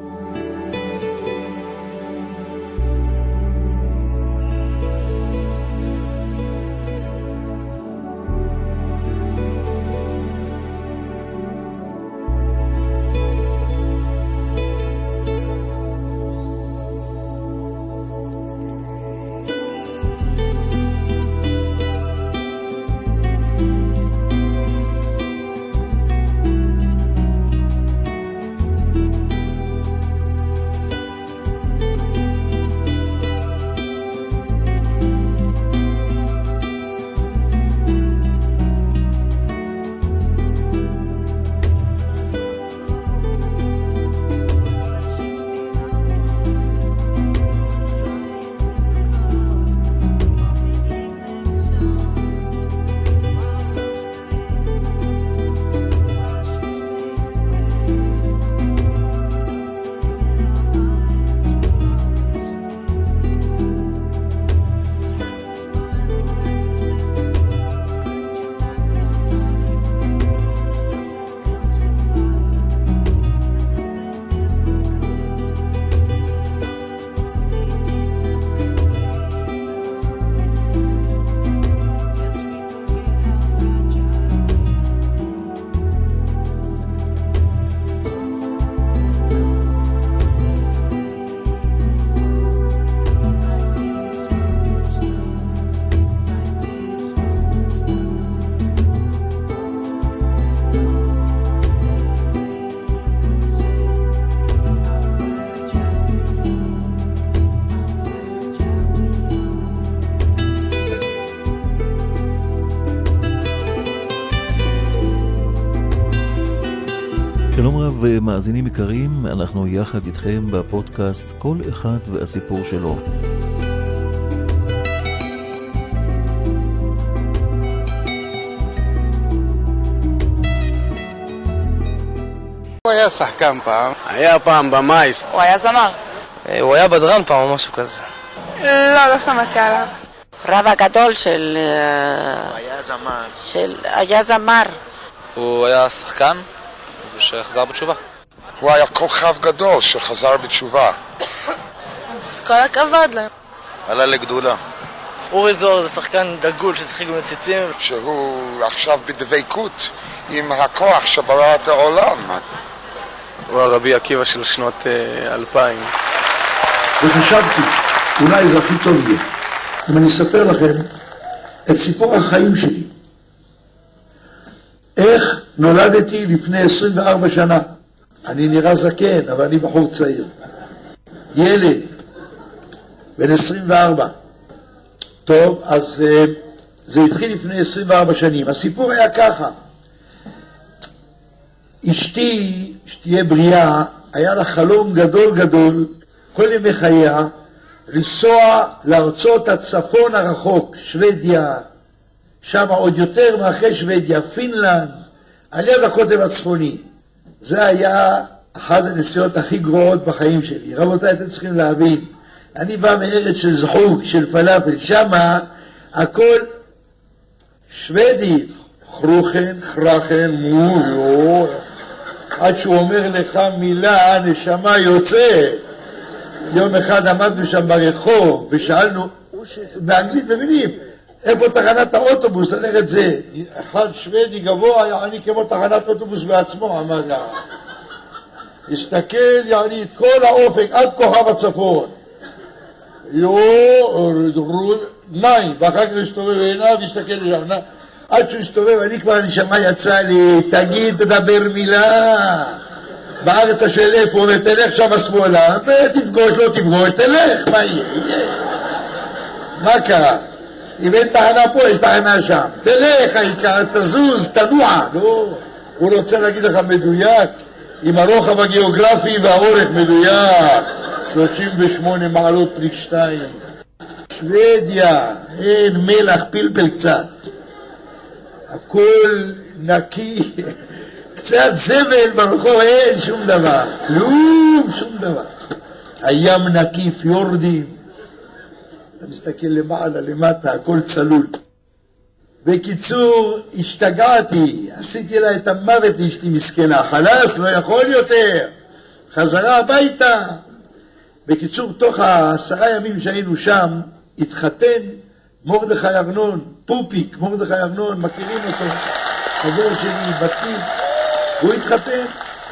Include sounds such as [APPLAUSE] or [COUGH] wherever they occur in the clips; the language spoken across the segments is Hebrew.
שלום רב מאזינים יקרים, אנחנו יחד איתכם בפודקאסט כל אחד והסיפור שלו. הוא היה שחקן פעם. היה פעם במאי, הוא היה זמר. אה, הוא היה בדרן פעם או משהו כזה. לא, לא שמעתי עליו. רב הגדול של... אה, היה זמר. של... היה זמר. הוא היה שחקן שחזר בתשובה. הוא היה כוכב גדול שחזר בתשובה. אז כל הכבוד לו. עלה לגדולה. אורי זוהר זה שחקן דגול ששיחק במציצים. שהוא עכשיו בדבקות עם הכוח שברא את העולם. הוא הרבי עקיבא של שנות אה, אלפיים. וחשבתי, אולי זה הכי טוב יהיה, אם אני אספר לכם את סיפור החיים שלי. איך נולדתי לפני 24 שנה. אני נראה זקן, אבל אני בחור צעיר. ילד, בן 24. טוב, אז uh, זה התחיל לפני 24 שנים. הסיפור היה ככה. אשתי, שתהיה בריאה, היה לה חלום גדול גדול, כל ימי חייה, לנסוע לארצות הצפון הרחוק, שוודיה, שם עוד יותר מאחרי שוודיה, פינלנד, על יד הקוטב הצפוני. זה היה אחת הנסיעות הכי גרועות בחיים שלי. רבותיי, אתם צריכים להבין, אני בא מארץ של זחוק, של פלאפל, שמה הכל שוודית, חרוכן, חרכן, מויו, עד שהוא אומר לך מילה, הנשמה יוצא. יום אחד עמדנו שם ברחוב ושאלנו, באנגלית מבינים, איפה תחנת האוטובוס, ללכת זה. אחד שוודי גבוה, יעני כמו תחנת אוטובוס בעצמו, אמר לה. הסתכל, יעני, את כל האופק עד כוכב הצפון. יו, ניין, ואחר כך הסתובב עיניו, הסתכל לשם, עד שהוא הסתובב, אני כבר הנשמה יצא לי, תגיד, תדבר מילה. בארץ אתה איפה, ותלך שם שמאלה, ותפגוש, לא תפגוש, תלך, מה? יהיה. מה קרה? אם אין תחנה פה, יש תחנה שם. תלך, העיקר, תזוז, תנוע. לא, הוא רוצה להגיד לך מדויק, עם הרוחב הגיאוגרפי והאורך מדויק. 38 מעלות פליק 2. שוודיה, אין מלח, פלפל קצת. הכל נקי, [LAUGHS] קצת זבל ברחוב, אין שום דבר. כלום, שום דבר. הים נקי, פיורדים. אתה מסתכל למעלה, למטה, הכל צלול. בקיצור, השתגעתי, עשיתי לה את המוות לאשתי מסכנה, חלאס, לא יכול יותר. חזרה הביתה. בקיצור, תוך העשרה ימים שהיינו שם, התחתן מרדכי ארנון, פופיק, מרדכי ארנון, מכירים אותו, חבר שלי, ותיק, הוא התחתן,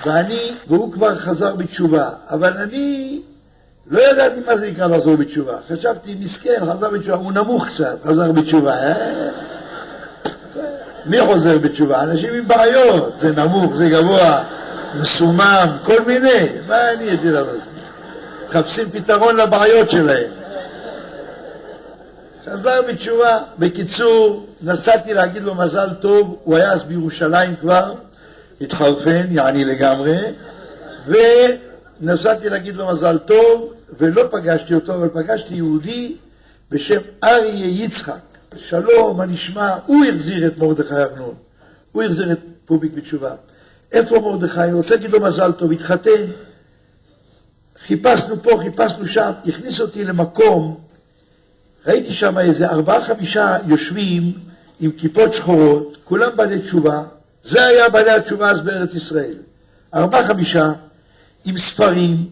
ואני, והוא כבר חזר בתשובה, אבל אני לא ידעתי מה זה נקרא לחזור בתשובה. חשבתי, מסכן, חזר בתשובה, הוא נמוך קצת, חזר בתשובה. אה? מי חוזר בתשובה? אנשים עם בעיות, זה נמוך, זה גבוה, מסומם, כל מיני. מה אני לי לעשות? מחפשים פתרון לבעיות שלהם. חזר בתשובה. בקיצור, נסעתי להגיד לו מזל טוב, הוא היה אז בירושלים כבר, התחרפן, יעני לגמרי, ונסעתי להגיד לו מזל טוב, ולא פגשתי אותו, אבל פגשתי יהודי בשם אריה יצחק. שלום, מה נשמע? הוא החזיר את מרדכי ארנון. הוא החזיר את פוביק בתשובה. איפה מרדכי? אני רוצה להגיד לו מזל טוב, התחתן. חיפשנו פה, חיפשנו שם, הכניס אותי למקום, ראיתי שם איזה ארבעה חמישה יושבים עם כיפות שחורות, כולם בעלי תשובה, זה היה בעלי התשובה אז בארץ ישראל. ארבעה חמישה, עם ספרים,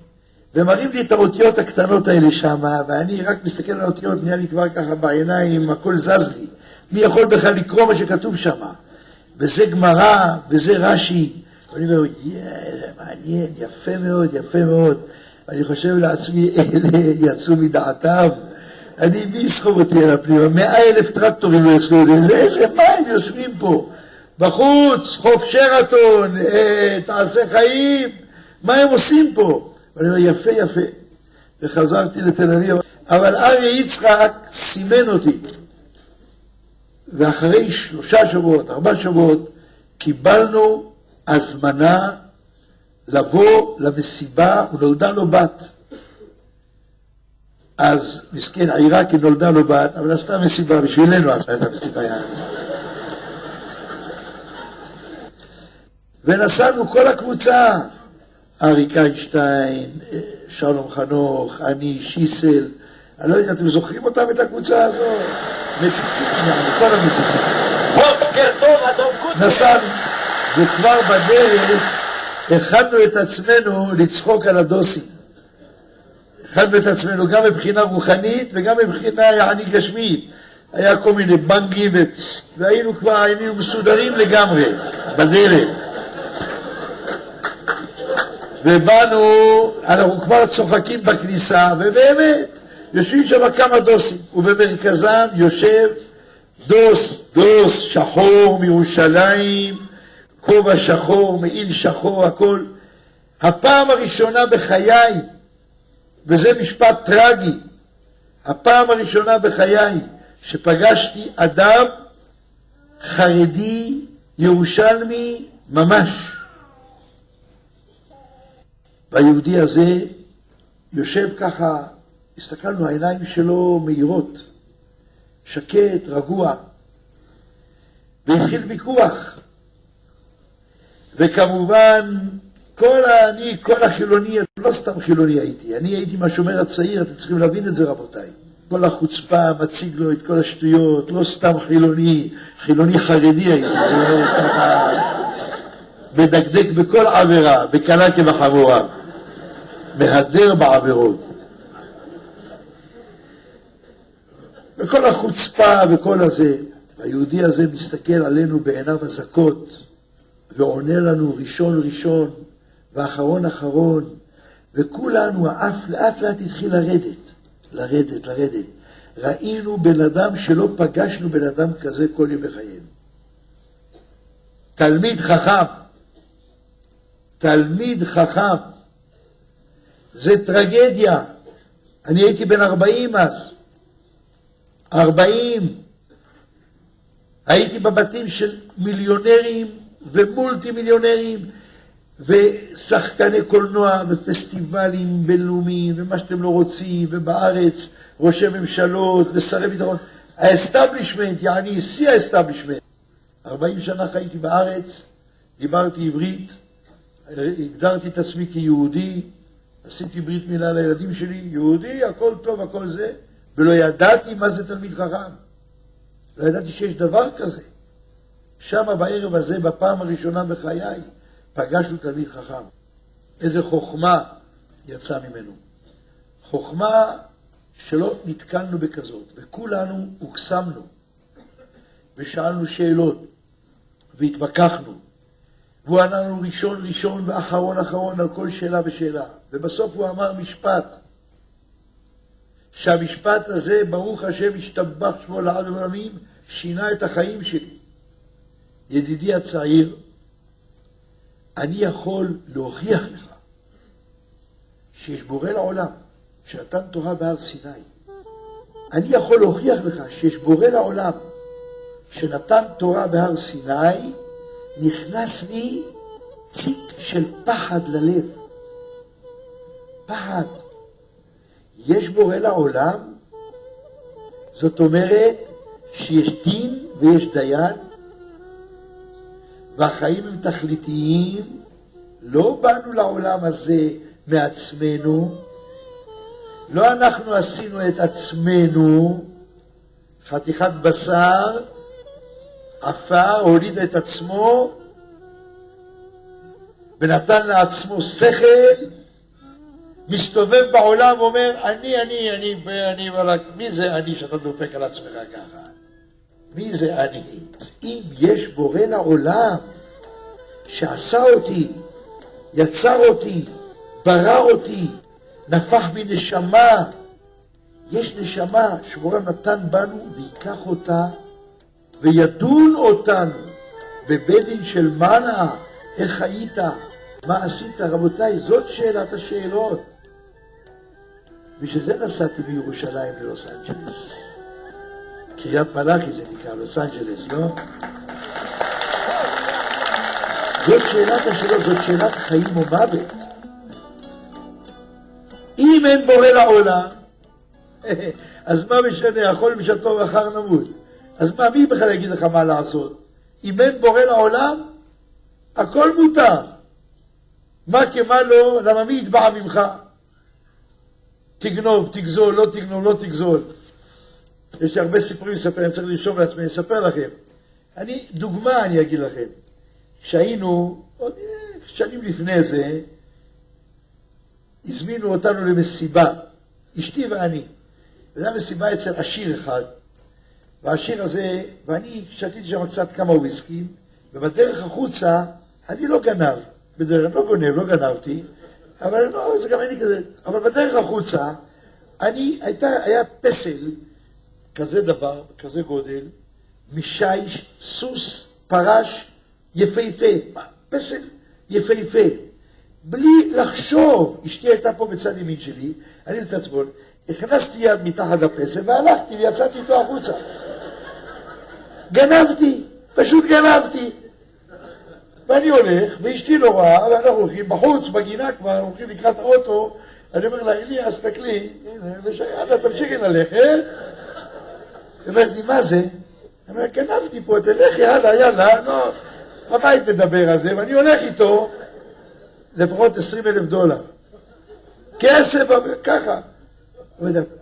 ומראים לי את האותיות הקטנות האלה שם, ואני רק מסתכל על האותיות, נהיה לי כבר ככה בעיניים, הכל זז לי. מי יכול בכלל לקרוא מה שכתוב שם? וזה גמרא, וזה רש"י. ואני אומר, זה מעניין, יפה מאוד, יפה מאוד. ואני חושב לעצמי, [LAUGHS] אלה יצאו מדעתם. אני, מי יסחוב אותי אל הפנימה? מאה אלף טרקטורים לא יסחוב אותי. איזה מים יושבים פה? בחוץ, חוף שרתון, אה, תעשה חיים. מה הם עושים פה? ואני אומר, יפה, יפה. וחזרתי לתל אביב. אבל אריה יצחק סימן אותי. ואחרי שלושה שבועות, ארבעה שבועות, קיבלנו הזמנה לבוא למסיבה, ונולדה לו בת. אז מסכן עיראקי נולדה לו בת, אבל עשתה מסיבה בשבילנו, עשתה את המסיבה יעני. ונסענו כל הקבוצה, אריק איינשטיין, שלום חנוך, אני, שיסל, אני לא יודע, אתם זוכרים אותם, את הקבוצה הזו? מציצים, כל המציצים. בוקר טוב, אדון קוטי. נסענו, וכבר בדרך הכנו את עצמנו לצחוק על הדוסים. הכנו את עצמנו גם מבחינה רוחנית וגם מבחינה יעני גשמית. היה כל מיני בנגים ו... והיינו כבר, היינו מסודרים לגמרי בדרך. ובאנו, אנחנו כבר צוחקים בכניסה, ובאמת, יושבים שם כמה דוסים, ובמרכזם יושב דוס, דוס שחור מירושלים, כובע שחור, מעיל שחור, הכל. הפעם הראשונה בחיי, וזה משפט טרגי, הפעם הראשונה בחיי שפגשתי אדם חרדי, ירושלמי, ממש. והיהודי הזה יושב ככה, הסתכלנו, העיניים שלו מאירות, שקט, רגוע, והתחיל ויכוח. וכמובן, כל. אני, כל החילוני, לא סתם חילוני הייתי, אני הייתי מהשומר הצעיר, אתם צריכים להבין את זה רבותיי. כל החוצפה מציג לו את כל השטויות, לא סתם חילוני, חילוני חרדי הייתי, מדקדק בכל עבירה, בקלה כבחמורה, מהדר בעבירות. וכל החוצפה וכל הזה, היהודי הזה מסתכל עלינו בעיניו הזכות, ועונה לנו ראשון ראשון ואחרון אחרון, וכולנו, האף לאט לאט התחיל לרדת, לרדת, לרדת. ראינו בן אדם שלא פגשנו בן אדם כזה כל ימי חיינו. תלמיד חכם, תלמיד חכם, זה טרגדיה. אני הייתי בן ארבעים אז, ארבעים. הייתי בבתים של מיליונרים ומולטי מיליונרים ושחקני קולנוע ופסטיבלים בינלאומיים ומה שאתם לא רוצים ובארץ ראשי ממשלות ושרי ביטחון ה establishment, יעני שיא ה establishment. ארבעים שנה חייתי בארץ, דיברתי עברית, הגדרתי את עצמי כיהודי, עשיתי ברית מילה לילדים שלי, יהודי, הכל טוב, הכל זה, ולא ידעתי מה זה תלמיד חכם. לא ידעתי שיש דבר כזה. שם בערב הזה, בפעם הראשונה בחיי, פגשנו תלמיד חכם. איזה חוכמה יצאה ממנו. חוכמה שלא נתקלנו בכזאת, וכולנו הוקסמנו, ושאלנו שאלות, והתווכחנו, והוא ענה לנו ראשון ראשון ואחרון אחרון על כל שאלה ושאלה, ובסוף הוא אמר משפט, שהמשפט הזה, ברוך השם, השתבח שמו לעד ולעמים, שינה את החיים שלי. ידידי הצעיר, אני יכול להוכיח לך שיש בורא לעולם שנתן תורה בהר סיני. אני יכול להוכיח לך שיש בורא לעולם שנתן תורה בהר סיני, נכנס לי ציק של פחד ללב. פחד. יש בורא לעולם, זאת אומרת שיש דין ויש דיין, והחיים הם תכליתיים, לא באנו לעולם הזה מעצמנו, לא אנחנו עשינו את עצמנו, חתיכת בשר, עפר, הוליד את עצמו, ונתן לעצמו שכל, מסתובב בעולם ואומר, אני, אני, אני, אני, אני, מי זה אני שאתה דופק על עצמך ככה? מי זה אני? אם יש בורא לעולם שעשה אותי, יצר אותי, ברא אותי, נפח בי נשמה, יש נשמה שבורא נתן בנו ויקח אותה וידון אותנו בבית דין של מנה, איך היית, מה עשית, רבותיי, זאת שאלת השאלות. בשביל זה נסעתי מירושלים ללוס אנג'לס. קריית מלאכי זה נקרא, לוס אנג'לס, לא? זאת שאלת השאלות, זאת שאלת חיים או מוות. אם אין בורא לעולם, [LAUGHS] אז מה משנה, אכול בשעתו ואחר נמות. אז מה, מי בכלל יגיד לך מה לעשות? אם אין בורא לעולם, הכל מותר. מה כמה לא, למה מי יתבע ממך? תגנוב, תגזול, לא תגנוב, לא תגזול. יש לי הרבה סיפורים לספר, אני צריך לרשום לעצמי, אני אספר לכם. אני, דוגמה אני אגיד לכם. כשהיינו, עוד שנים לפני זה, הזמינו אותנו למסיבה, אשתי ואני. זו הייתה מסיבה אצל עשיר אחד, והעשיר הזה, ואני שתיתי שם קצת כמה וויסקים, ובדרך החוצה, אני לא גנב, בדרך, לא גונב, לא גנבתי, אבל לא, זה גם אני כזה, אבל בדרך החוצה, אני, הייתה, היה פסל, כזה דבר, כזה גודל, משיש, סוס, פרש, יפהפה, פסל יפהפה. בלי לחשוב, אשתי הייתה פה בצד ימין שלי, אני בצד שמאל, הכנסתי יד מתחת לפסל והלכתי ויצאתי איתו החוצה. גנבתי, פשוט גנבתי. ואני הולך, ואשתי לא רואה, ואנחנו הולכים בחוץ, בגינה כבר, הולכים לקראת האוטו, אני אומר לה, אליה, אז תסתכלי, הנה, תמשיכי ללכת. היא אומרת לי, מה זה? אני אומר, גנבתי פה, תלך, יאללה, יאללה, לא, בבית נדבר על זה, ואני הולך איתו לפחות עשרים אלף דולר. כסף, ככה.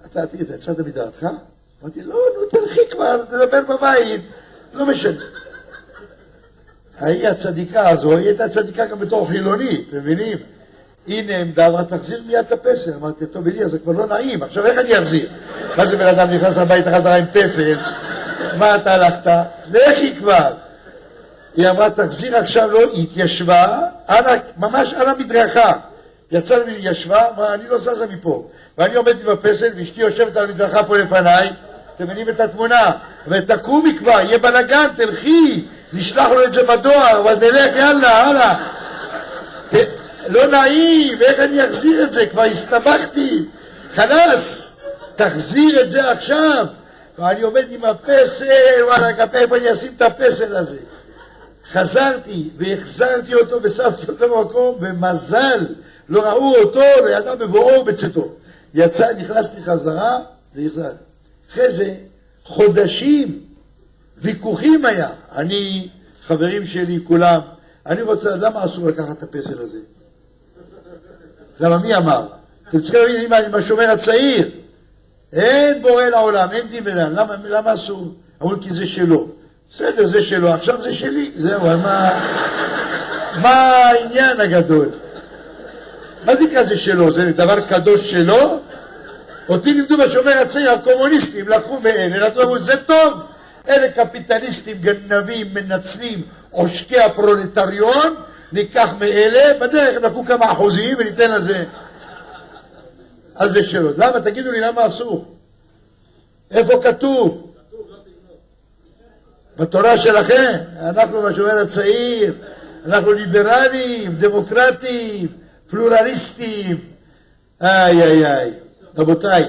אתה, תגיד, אתה יצאת מדעתך? אמרתי, לא, נו, תלכי כבר, תדבר בבית, לא משנה. ההיא הצדיקה הזו, היא הייתה צדיקה גם בתור חילונית, אתם מבינים? היא נעמדה, אמרה, תחזיר מיד את הפסל. אמרתי, טוב, אליה, זה כבר לא נעים, עכשיו איך אני אחזיר? מה זה בן אדם נכנס הביתה חזרה עם פסל? מה אתה הלכת? לכי כבר. היא אמרה, תחזיר עכשיו, לא, היא התיישבה, ממש על המדרכה. יצאה ישבה, אמרה, אני לא זזה מפה. ואני עומד עם הפסל, ואשתי יושבת על המדרכה פה לפניי, אתם מבינים את התמונה? אומרת, תקומי כבר, יהיה בלאגן, תלכי, נשלח לו את זה בדואר, אבל נלך, יאללה, הלאה. לא נעים, איך אני אחזיר את זה? כבר הסתבכתי. חלאס, תחזיר את זה עכשיו. ואני עומד עם הפסל, וואלה, איפה אני אשים את הפסל הזה? חזרתי והחזרתי אותו ושמתי אותו במקום, ומזל, לא ראו אותו, לא ידע בבואו בצאתו. יצא, נכנסתי חזרה והחזרתי. אחרי זה, חודשים, ויכוחים היה. אני, חברים שלי, כולם, אני רוצה, למה אסור לקחת את הפסל הזה? למה מי אמר? אתם צריכים להבין, אם השומר הצעיר, אין בורא לעולם, אין דין ודן, למה, למה אסור? אמרו כי זה שלו. בסדר, זה שלו, עכשיו זה שלי, זהו, מה, מה העניין הגדול? מה זה נקרא זה שלו? זה דבר קדוש שלו? אותי לימדו בשומר הצעיר, הקומוניסטים לקחו מאלה, נתנו אמרו, זה טוב. אלה קפיטליסטים, גנבים, מנצלים, עושקי הפרולטריון, ניקח מאלה, בדרך הם לקחו כמה אחוזים וניתן לזה. אז זה שלו. למה? תגידו לי, למה אסור? איפה כתוב? בתורה שלכם, אנחנו בשומר הצעיר, אנחנו ליברלים, דמוקרטים, פלורליסטים. איי איי איי. רבותיי,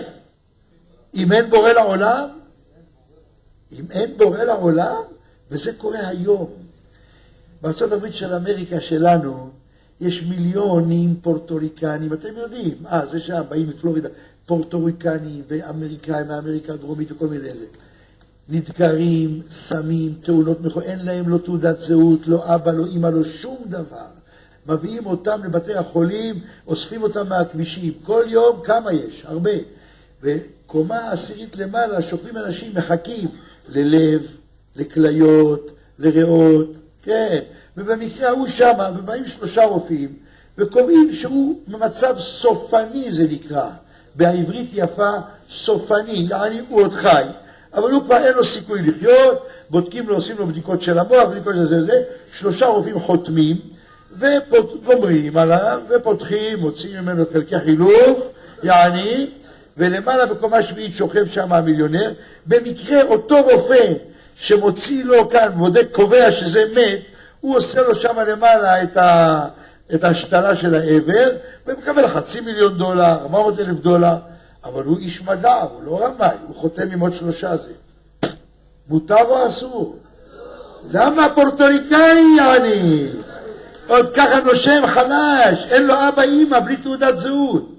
אם אין בורא לעולם, אם אין בורא לעולם, וזה קורה היום. בארצות הברית של אמריקה שלנו, יש מיליונים פורטוריקנים, אתם יודעים, אה, זה שם, באים מפלורידה, פורטוריקנים ואמריקאים מאמריקה הדרומית וכל מיני זה. נדקרים, סמים, תאונות מכונות, אין להם לא תעודת זהות, לא אבא, לא אימא, לא שום דבר. מביאים אותם לבתי החולים, אוספים אותם מהכבישים. כל יום כמה יש? הרבה. וקומה עשירית למעלה שוכבים אנשים, מחכים ללב, לכליות, לריאות, כן. ובמקרה ההוא שמה, ובאים שלושה רופאים, וקובעים שהוא במצב סופני זה נקרא. בעברית יפה, סופני, יעני הוא עוד חי. אבל הוא כבר אין לו סיכוי לחיות, בודקים לו, עושים לו בדיקות של המוח, בדיקות של זה וזה, שלושה רופאים חותמים, וגומרים עליו, ופותחים, מוציאים ממנו את חלקי חילוף, יעני, ולמעלה בקומה שביעית שוכב שם המיליונר, במקרה אותו רופא שמוציא לו כאן, בודק, קובע שזה מת, הוא עושה לו שם למעלה את, ה, את ההשתלה של העבר, ומקבל חצי מיליון דולר, 400 אלף דולר, אבל הוא איש מדע, הוא לא רמאי, הוא חותם עם עוד שלושה זה. מותר או אסור? למה פורטוריקאי יעני? עוד ככה נושם חלש, אין לו אבא אימא, בלי תעודת זהות.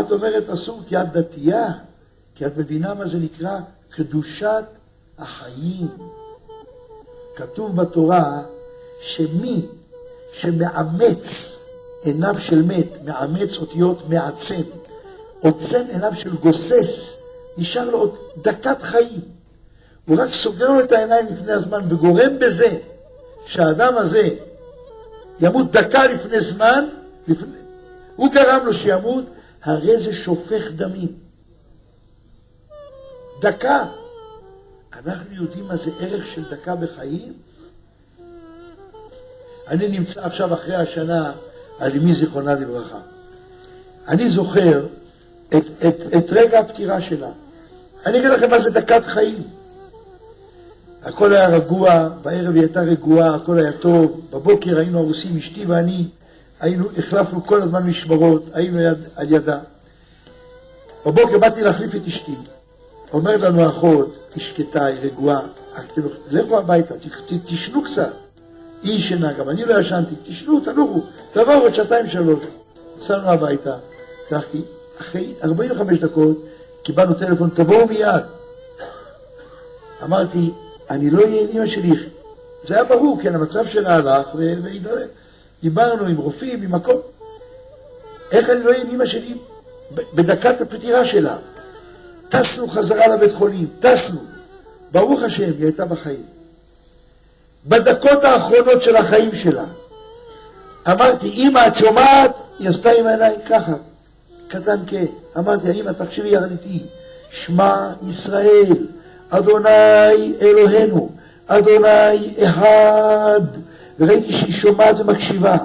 את אומרת אסור כי את דתייה, כי את מבינה מה זה נקרא קדושת החיים. כתוב בתורה שמי שמאמץ עיניו של מת, מאמץ אותיות מעצם, עוצם עיניו של גוסס, נשאר לו עוד דקת חיים. הוא רק סוגר לו את העיניים לפני הזמן וגורם בזה שהאדם הזה ימות דקה לפני זמן, לפני, הוא גרם לו שימות, הרי זה שופך דמים. דקה. אנחנו יודעים מה זה ערך של דקה בחיים? אני נמצא עכשיו אחרי השנה על אמי זיכרונה לברכה. אני זוכר את, את, את רגע הפטירה שלה. אני אגיד לכם מה זה דקת חיים. הכל היה רגוע, בערב היא הייתה רגועה, הכל היה טוב, בבוקר היינו הרוסים, אשתי ואני, היינו, החלפנו כל הזמן משמרות, היינו יד, על ידה. בבוקר באתי להחליף את אשתי, אומרת לנו האחות, היא שקטה, היא רגועה, לכו הביתה, תשנו קצת. היא ישנה, גם אני לא ישנתי, תשנו, תנוחו, תבואו עוד שעתיים שלוש. נסענו הביתה, הלכתי, אחרי 45 דקות קיבלנו טלפון, תבואו מיד. אמרתי, אני לא אהיה עם אמא שלי. זה היה ברור, כן, המצב שלה הלך והתדרק. דיברנו עם רופאים, עם הכל. איך אני לא אהיה עם אמא שלי בדקת הפטירה שלה? טסנו חזרה לבית חולים, טסנו. ברוך השם, היא הייתה בחיים. בדקות האחרונות של החיים שלה, אמרתי, אמא, את שומעת? היא עשתה עם העיניים ככה, קטן כן. אמרתי, אמא, תחשבי יחד איתי, שמע ישראל, אדוני אלוהינו, אדוני אחד. וראיתי שהיא שומעת ומקשיבה,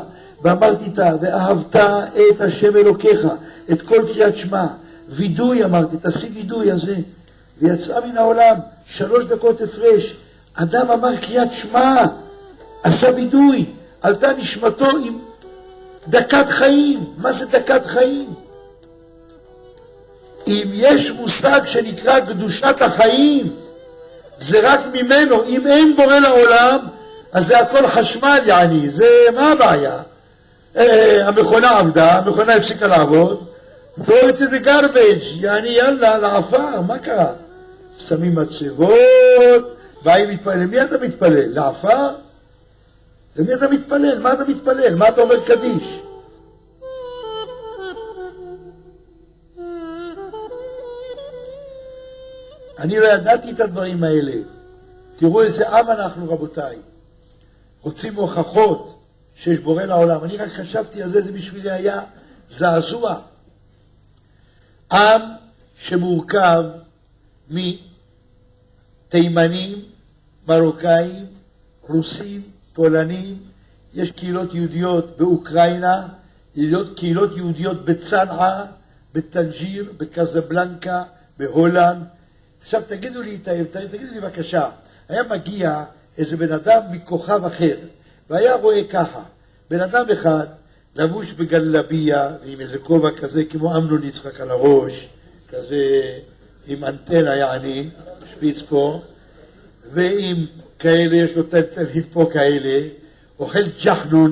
ואמרתי איתה, ואהבת את השם אלוקיך, את כל קריאת שמע. וידוי אמרתי, תעשי וידוי הזה. ויצאה מן העולם, שלוש דקות הפרש. אדם אמר קריאת שמע, עשה וידוי, עלתה נשמתו עם דקת חיים. מה זה דקת חיים? אם יש מושג שנקרא קדושת החיים, זה רק ממנו. אם אין בורא לעולם, אז זה הכל חשמל, יעני. זה, מה הבעיה? אה, המכונה עבדה, המכונה הפסיקה לעבוד, throw it to the garbage, יעני יאללה, לעפר, מה קרה? שמים מצבות, באים מתפלל. למי אתה מתפלל? לעפר? למי אתה מתפלל? מה אתה מתפלל? מה אתה אומר קדיש? אני לא ידעתי את הדברים האלה. תראו איזה עם אנחנו, רבותיי. רוצים הוכחות שיש בורא לעולם. אני רק חשבתי על זה, זה בשבילי היה זעזוע. עם שמורכב מתימנים, מרוקאים, רוסים, פולנים, יש קהילות יהודיות באוקראינה, קהילות, יהודיות בצנעא, בטנג'יר, בקזבלנקה, בהולנד. עכשיו תגידו לי, תגידו לי בבקשה, היה מגיע איזה בן אדם מכוכב אחר, והיה רואה ככה, בן אדם אחד לבוש בגלביה, עם איזה כובע כזה כמו אמנון יצחק על הראש, כזה עם אנטנה יעני, שפיץ פה, ועם כאלה, יש לו טלטלים פה כאלה, אוכל ג'חנון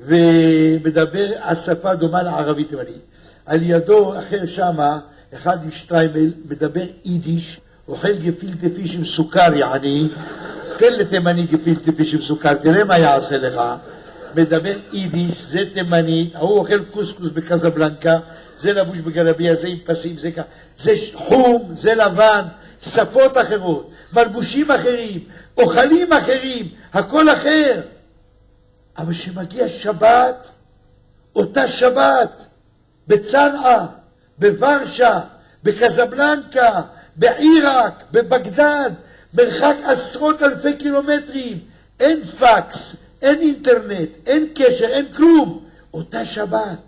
ומדבר השפה דומה לערבית תימנית. על ידו אחר שמה, אחד עם שטריימל, מדבר יידיש, אוכל גפילטה פיש עם סוכר יעני, תן לתימני גפילטה פיש עם סוכר, תראה מה יעשה לך. מדבר יידיש, זה תימנית, ההוא אוכל קוסקוס בקזבלנקה, זה לבוש בגלביה, זה עם פסים, זה ככה, זה חום, זה לבן, שפות אחרות, מלבושים אחרים, אוכלים אחרים, הכל אחר. אבל כשמגיע שבת, אותה שבת, בצנעא, בוורשה, בקזבלנקה, בעיראק, בבגדד, מרחק עשרות אלפי קילומטרים, אין פקס, אין אינטרנט, אין קשר, אין כלום. אותה שבת,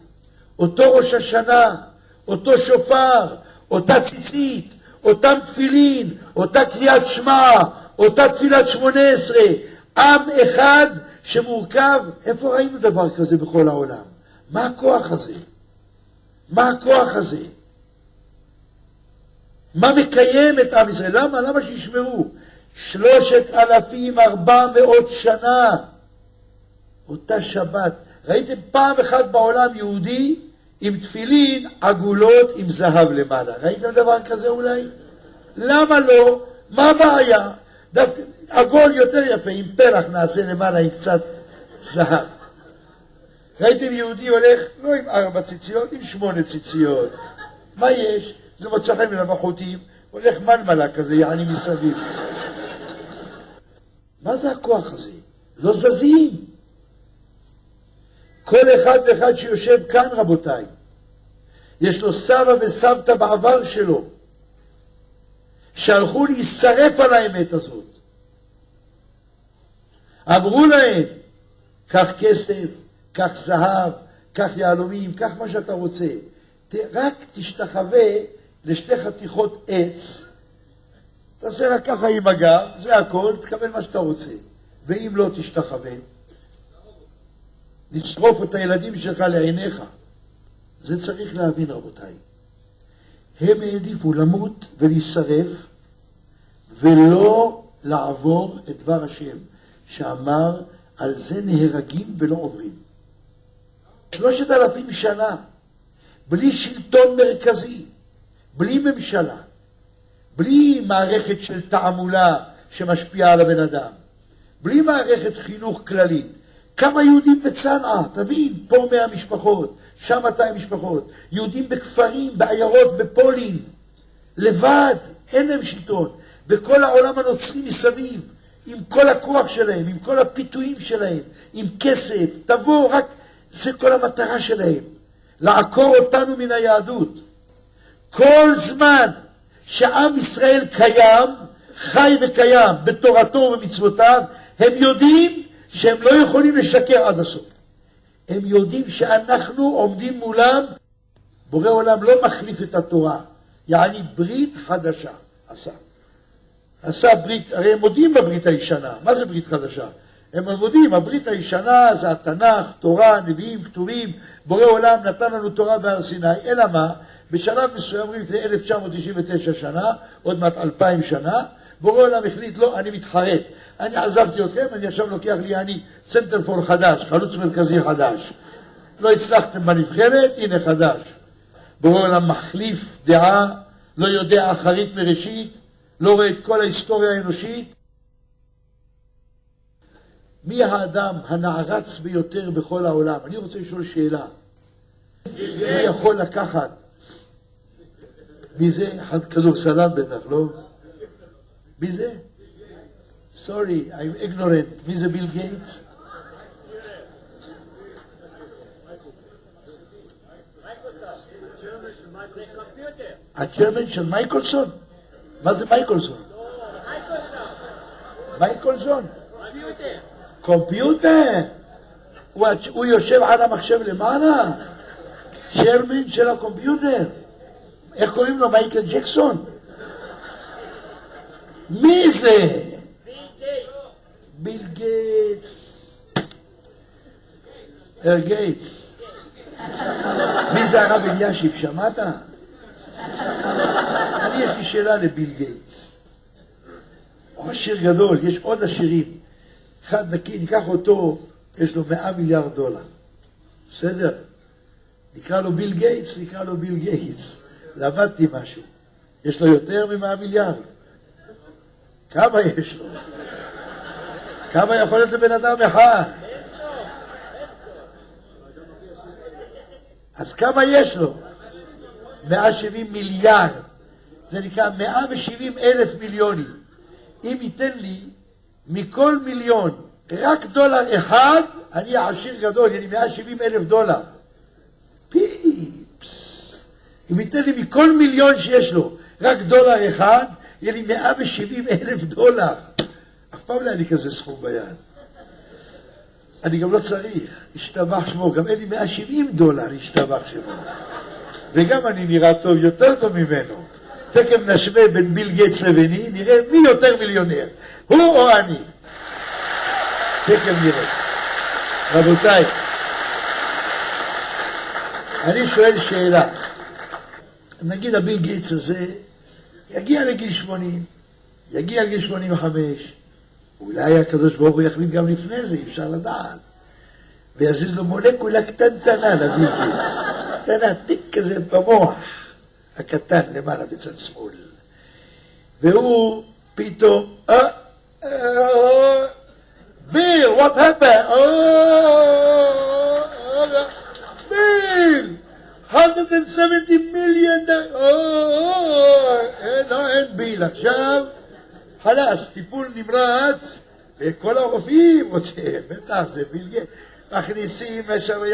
אותו ראש השנה, אותו שופר, אותה ציצית, אותם תפילין, אותה קריאת שמע, אותה תפילת שמונה עשרה, עם אחד שמורכב, איפה ראינו דבר כזה בכל העולם? מה הכוח הזה? מה הכוח הזה? מה מקיים את עם ישראל? למה? למה שישמרו? שלושת אלפים ארבע מאות שנה, אותה שבת. ראיתם פעם אחת בעולם יהודי עם תפילין עגולות עם זהב למעלה. ראיתם דבר כזה אולי? למה לא? מה הבעיה? דווקא עגול יותר יפה, עם פרח נעשה למעלה עם קצת זהב. ראיתם יהודי הולך לא עם ארבע ציציות, עם שמונה ציציות. מה יש? זה מצא חן מן הבחוטים, הולך מלמלה כזה, יעני מסביב. מה זה הכוח הזה? לא זזים. כל אחד ואחד שיושב כאן, רבותיי, יש לו סבא וסבתא בעבר שלו, שהלכו להישרף על האמת הזאת. אמרו להם, קח כסף, קח זהב, קח יהלומים, קח מה שאתה רוצה. רק תשתחווה לשתי חתיכות עץ, תעשה רק ככה עם הגב, זה הכל, תקבל מה שאתה רוצה. ואם לא תשתחווה, לשרוף את הילדים שלך לעיניך. זה צריך להבין, רבותיי. הם העדיפו למות ולהישרף ולא לעבור את דבר השם, שאמר על זה נהרגים ולא עוברים. שלושת אלפים שנה, בלי שלטון מרכזי, בלי ממשלה, בלי מערכת של תעמולה שמשפיעה על הבן אדם, בלי מערכת חינוך כללית. כמה יהודים בצנעא, תבין, פה מאה משפחות, שם 200 משפחות, יהודים בכפרים, בעיירות, בפולין, לבד, אין להם שלטון, וכל העולם הנוצרי מסביב, עם כל הכוח שלהם, עם כל הפיתויים שלהם, עם כסף, תבוא, רק זה כל המטרה שלהם, לעקור אותנו מן היהדות. כל זמן שעם ישראל קיים, חי וקיים בתורתו ובמצוותיו, הם יודעים שהם לא יכולים לשקר עד הסוף. הם יודעים שאנחנו עומדים מולם, בורא עולם לא מחליף את התורה, יעני ברית חדשה עשה. עשה ברית, הרי הם מודים בברית הישנה, מה זה ברית חדשה? הם מודים, הברית הישנה זה התנ"ך, תורה, נביאים, כתובים, בורא עולם נתן לנו תורה בהר סיני, אלא מה? בשלב מסוים, לפני 1999 שנה, עוד מעט 2,000 שנה, בורא עולם החליט, לא, אני מתחרט, אני עזבתי אתכם, אני עכשיו לוקח לי, אני סנטרפור חדש, חלוץ מרכזי חדש. לא הצלחתם בנבחרת, הנה חדש. בורא עולם מחליף דעה, לא יודע אחרית מראשית, לא רואה את כל ההיסטוריה האנושית. מי האדם הנערץ ביותר בכל העולם? אני רוצה לשאול שאלה. מי יכול לקחת? מי זה? אחד כדורסלן בטח, לא? מי זה? סורי, I'm ignorant. מי זה ביל גייטס? ה chairman של מייקלסון? מה זה מייקלסון? מייקלסון. computer. הוא, הוא יושב על המחשב למעלה? chairman של ה computer. איך קוראים לו? מייקל ג'קסון? מי זה? ביל גייטס. הר גייטס. מי זה הרב אלישיב? שמעת? אני, יש לי שאלה לביל גייטס. הוא עשיר גדול, יש עוד עשירים. אחד נקי, ניקח אותו, יש לו 100 מיליארד דולר. בסדר? נקרא לו ביל גייטס, נקרא לו ביל גייטס. למדתי משהו. יש לו יותר מ-100 מיליארד. כמה יש לו? כמה יכול להיות לבן אדם אחד? אז כמה יש לו? 170 מיליארד. זה נקרא 170 אלף מיליונים. אם ייתן לי מכל מיליון רק דולר אחד, אני עשיר גדול, לי 170 אלף דולר. פיפס. אם ייתן לי מכל מיליון שיש לו רק דולר אחד, יהיה לי 170 אלף דולר. אף פעם לא היה לי כזה סכום ביד. אני גם לא צריך, השתבח שמו, גם אין לי 170 דולר, השתבח שמו. וגם אני נראה טוב, יותר טוב ממנו. תכף נשווה בין ביל גייטס לביני, נראה מי יותר מיליונר, הוא או אני. תכף נראה. רבותיי, אני שואל שאלה. נגיד הביל גייטס הזה יגיע לגיל 80, יגיע לגיל 85, אולי הקדוש ברוך הוא יחליט גם לפני זה, אי אפשר לדעת. ויזיז לו מולקולה קטנטנה לביל גייטס. קטנה, תיק כזה במוח הקטן למעלה בצד שמאל. והוא פתאום, אה, אה, ביל, what happened? אה, ביל, 170 מיליון אין, לא, אין ביל עכשיו, חלאס, טיפול נמרץ, וכל הרופאים רוצים, בטח, זה ביל. מכניסים,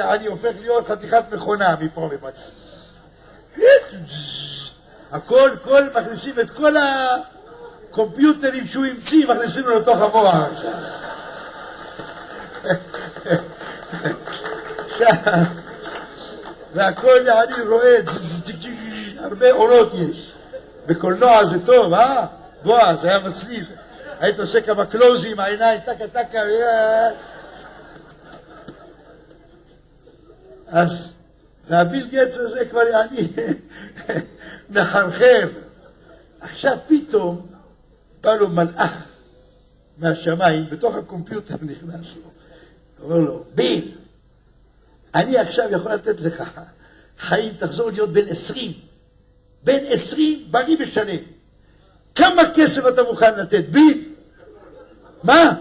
אני הופך להיות חתיכת מכונה מפה ומצ... הכל, כל, מכניסים את כל הקומפיוטרים שהוא המציא, מכניסים לו לתוך המוח עכשיו. והכל, אני רואה, הרבה אורות יש. בקולנוע זה טוב, אה? בועז, היה מצליד. היית עושה כמה קלוזים, העיניים, טקה טקה, אה. אז, והביל גץ הזה כבר יעני [LAUGHS] מחרחר. עכשיו פתאום בא לו מלאך מהשמיים, בתוך הקומפיוטר נכנס לו. אומר לו, ביל, אני עכשיו יכול לתת לך חיים, תחזור להיות בן עשרים. בן עשרים, בריא ושלם. כמה כסף אתה מוכן לתת? ביל? מה?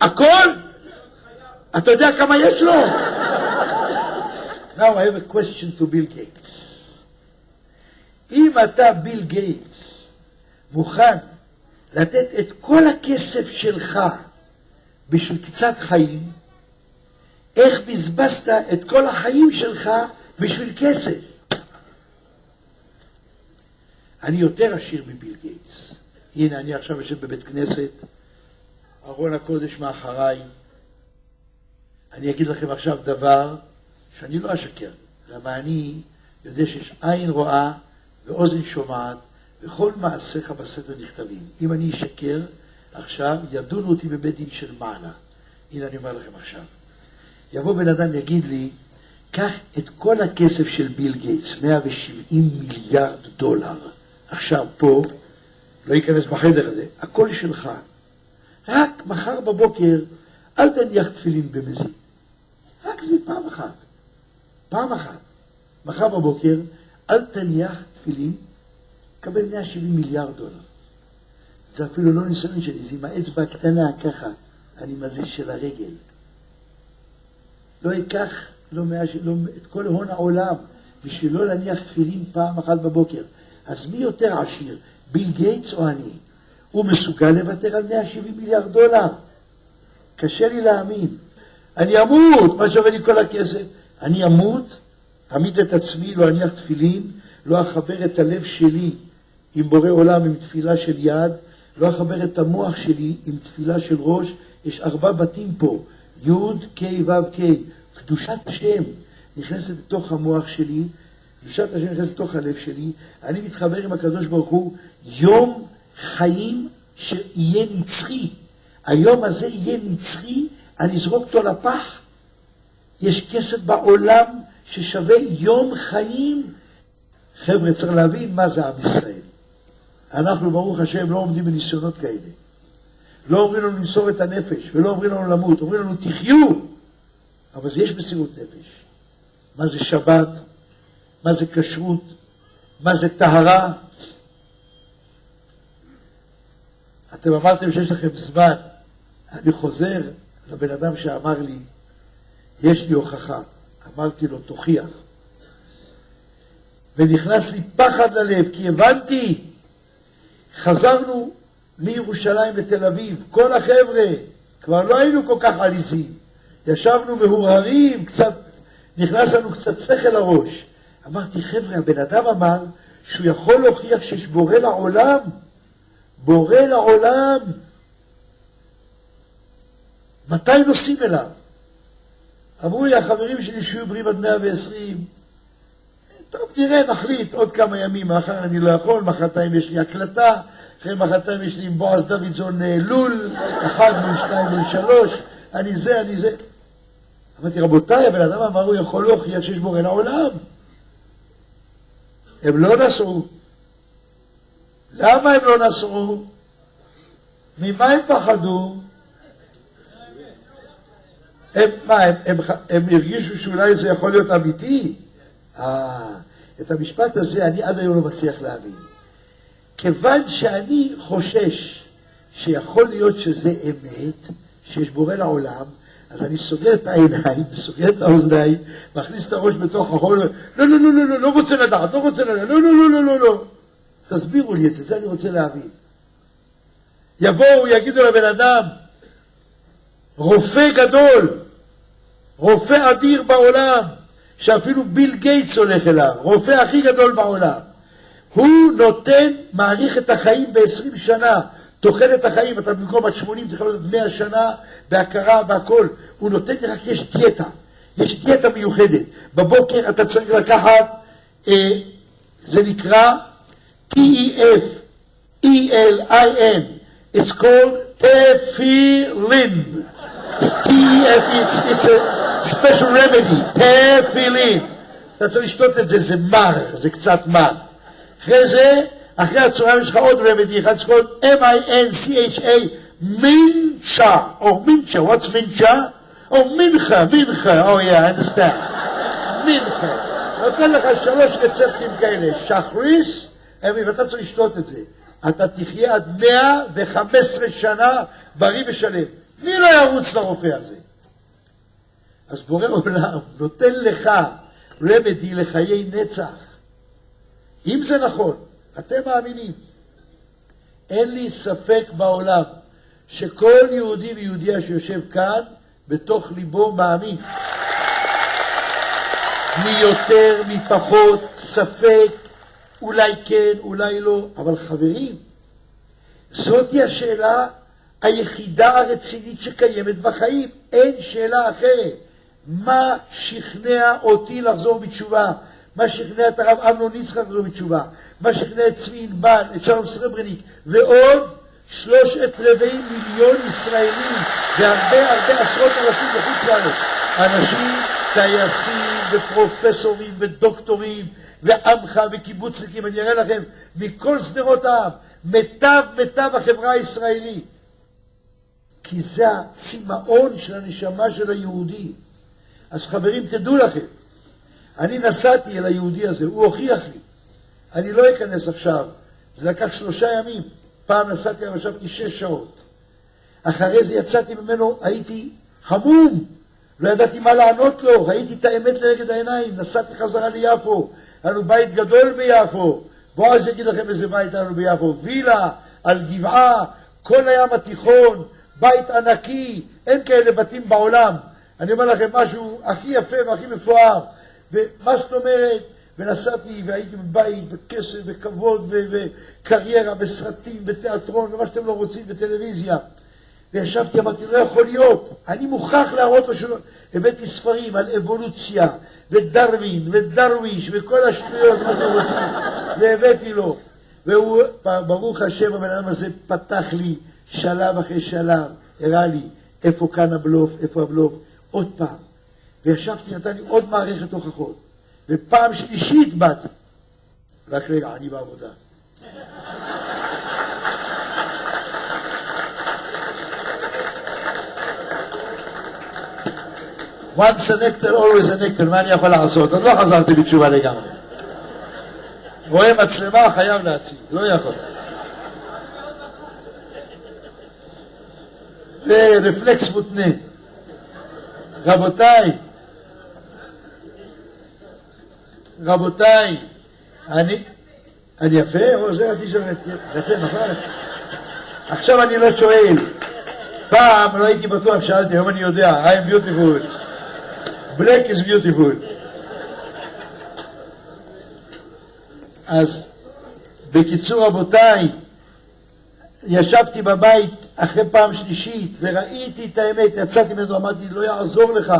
הכל? אתה יודע כמה יש לו? Now I have a question to Bill Gates. אם אתה ביל גייטס מוכן לתת את כל הכסף שלך בשביל קצת חיים, איך בזבזת את כל החיים שלך בשביל כסף? אני יותר עשיר מביל גייטס. הנה, אני עכשיו יושב בבית כנסת, ארון הקודש מאחריי. אני אגיד לכם עכשיו דבר שאני לא אשקר, למה אני יודע שיש עין רואה ואוזן שומעת, וכל מעשיך בספר נכתבים. אם אני אשקר עכשיו, ידונו אותי בבית דין של מעלה. הנה אני אומר לכם עכשיו. יבוא בן אדם יגיד לי, קח את כל הכסף של ביל גייטס, 170 מיליארד דולר, עכשיו פה, לא ייכנס בחדר הזה, הכל שלך. רק מחר בבוקר, אל תניח תפילין במזיד. רק זה פעם אחת. פעם אחת. מחר בבוקר, אל תניח תפילין, קבל 170 מיליארד דולר. זה אפילו לא ניסיון שלי, זה עם האצבע הקטנה ככה, אני מזיז של הרגל. לא אקח לא מאה, לא, את כל הון העולם בשביל לא להניח תפילין פעם אחת בבוקר. אז מי יותר עשיר, ביל גייטס או אני? הוא מסוגל לוותר על 170 מיליארד דולר. קשה לי להאמין. אני אמות, מה שווה לי כל הכסף? אני אמות, אעמיד את עצמי, לא אניח תפילין, לא אחבר את הלב שלי עם בורא עולם עם תפילה של יד, לא אחבר את המוח שלי עם תפילה של ראש. יש ארבע בתים פה, י' ק' ו' ק', קדושת השם נכנסת לתוך המוח שלי, קדושת השם נכנסת לתוך הלב שלי, אני מתחבר עם הקדוש ברוך הוא, יום חיים שיהיה נצחי. היום הזה יהיה נצחי, אני אזרוק אותו לפח. יש כסף בעולם ששווה יום חיים. חבר'ה, צריך להבין מה זה עם ישראל. אנחנו, ברוך השם, לא עומדים בניסיונות כאלה. לא אומרים לנו למסור את הנפש, ולא אומרים לנו למות, אומרים לנו תחיו, אבל יש מסירות נפש. מה זה שבת? מה זה כשרות? מה זה טהרה? אתם אמרתם שיש לכם זמן. אני חוזר לבן אדם שאמר לי, יש לי הוכחה. אמרתי לו, תוכיח. ונכנס לי פחד ללב, כי הבנתי, חזרנו מירושלים לתל אביב, כל החבר'ה, כבר לא היינו כל כך עליזים, ישבנו מהורהרים, קצת, נכנס לנו קצת שכל לראש. אמרתי, חבר'ה, הבן אדם אמר שהוא יכול להוכיח שיש בורא לעולם, בורא לעולם. מתי נוסעים אליו? אמרו לי החברים שלי שיהיו בריאים עד 120, טוב, נראה, נחליט, עוד כמה ימים, מחר אני לא יכול, מחרתיים יש לי הקלטה, אחרי מחרתיים יש לי עם בועז דוידזון אה, לול, אחד מול שניים מול שלוש, אני זה, אני זה. אמרתי, רבותיי, הבן אדם אמר, הוא יכול להוכיח שיש בורא לעולם. הם לא נסעו. למה הם לא נסעו? ממה הם פחדו? הם, מה, הם, הם, הם הרגישו שאולי זה יכול להיות אמיתי? אה, את המשפט הזה אני עד היום לא מצליח להבין. כיוון שאני חושש שיכול להיות שזה אמת, שיש בורא לעולם, אז אני סוגר את העיניים, [LAUGHS] סוגר את האוזניים, מכניס את הראש בתוך החול, לא, לא, לא, לא, לא, לא רוצה לדעת, לא רוצה לדעת, לא, לא, לא, לא, לא, לא. תסבירו לי את זה, זה אני רוצה להבין. יבואו, יגידו לבן אדם, רופא גדול, רופא אדיר בעולם, שאפילו ביל גייטס הולך אליו, רופא הכי גדול בעולם. הוא נותן, מעריך את החיים ב-20 שנה, תוחלת החיים, אתה במקום עד 80 צריך להיות 100 שנה בהכרה, בהכל. הוא נותן לי רק, יש דיאטה, יש דיאטה מיוחדת. בבוקר אתה צריך לקחת, אה, זה נקרא TEF, E-L-I-N, it's called תפילין. TEF, it's, it's a special remedy, תפילין. אתה צריך לשתות את זה, זה מר, זה קצת מר. אחרי זה, אחרי הצהריים יש לך עוד רמדי אחד שקוראים M-I-N-C-H-A, מינצ'ה, או מינצ'ה, what's מינצ'ה? או מנחה, מנחה, או יא, understand, מנחה. נותן לך שלוש רצפטים כאלה, שחריס, ואתה צריך לשתות את זה. אתה תחיה עד 115 שנה בריא ושלם. מי לא ירוץ לרופא הזה? אז בורא עולם נותן לך רמדי לחיי נצח. אם זה נכון, אתם מאמינים, אין לי ספק בעולם שכל יהודי ויהודיה שיושב כאן, בתוך ליבו מאמין. מי יותר, מי פחות, ספק, אולי כן, אולי לא, אבל חברים, זאתי השאלה היחידה הרצינית שקיימת בחיים, אין שאלה אחרת. מה שכנע אותי לחזור בתשובה? מה שכנע את הרב אמנון יצחק לחזור בתשובה? מה שכנע את צבי ענבל, את שלום סרברניק, ועוד שלושת רבעי מיליון ישראלים והרבה הרבה עשרות אלפים בחוץ לארץ. אנשים, טייסים ופרופסורים ודוקטורים ועמך וקיבוצניקים, אני אראה לכם, מכל שדרות העם, מיטב מיטב החברה הישראלית. כי זה הצמאון של הנשמה של היהודי. אז חברים, תדעו לכם, אני נסעתי אל היהודי הזה, הוא הוכיח לי. אני לא אכנס עכשיו, זה לקח שלושה ימים. פעם נסעתי, אבל ישבתי שש שעות. אחרי זה יצאתי ממנו, הייתי המום, לא ידעתי מה לענות לו, ראיתי את האמת לנגד העיניים, נסעתי חזרה ליפו, היה לנו בית גדול ביפו, בועז יגיד לכם איזה בית היה לנו ביפו, וילה על גבעה, כל הים התיכון, בית ענקי, אין כאלה בתים בעולם. אני אומר לכם משהו הכי יפה והכי מפואר, ומה זאת אומרת? ונסעתי והייתי בבית וכסף וכבוד וקריירה וסרטים ותיאטרון ומה שאתם לא רוצים וטלוויזיה וישבתי, אמרתי, לא יכול להיות, אני מוכרח להראות שלא... הבאתי ספרים על אבולוציה ודרווין ודרוויש וכל השטויות, מה שאתם רוצים, והבאתי לו. והוא, ברוך השם, הבן אדם הזה פתח לי שלב אחרי שלב, הראה לי איפה כאן הבלוף, איפה הבלוף, עוד פעם. וישבתי, נתן לי עוד מערכת הוכחות. ופעם שלישית באתי. רק רגע, אני בעבודה. once a nectar, always a nectar, מה אני יכול לעשות? עוד לא חזרתי בתשובה לגמרי. רואה מצלמה, חייב להציג, לא יכול. זה רפלקס מותנה. רבותיי, רבותיי, אני... אני יפה? או זה התקשורת? יפה, נכון? עכשיו אני לא שואל. פעם לא הייתי בטוח, שאלתי, היום אני יודע, I'm beautiful. black is beautiful. אז בקיצור רבותיי, ישבתי בבית אחרי פעם שלישית וראיתי את האמת, יצאתי ממנו, אמרתי, לא יעזור לך,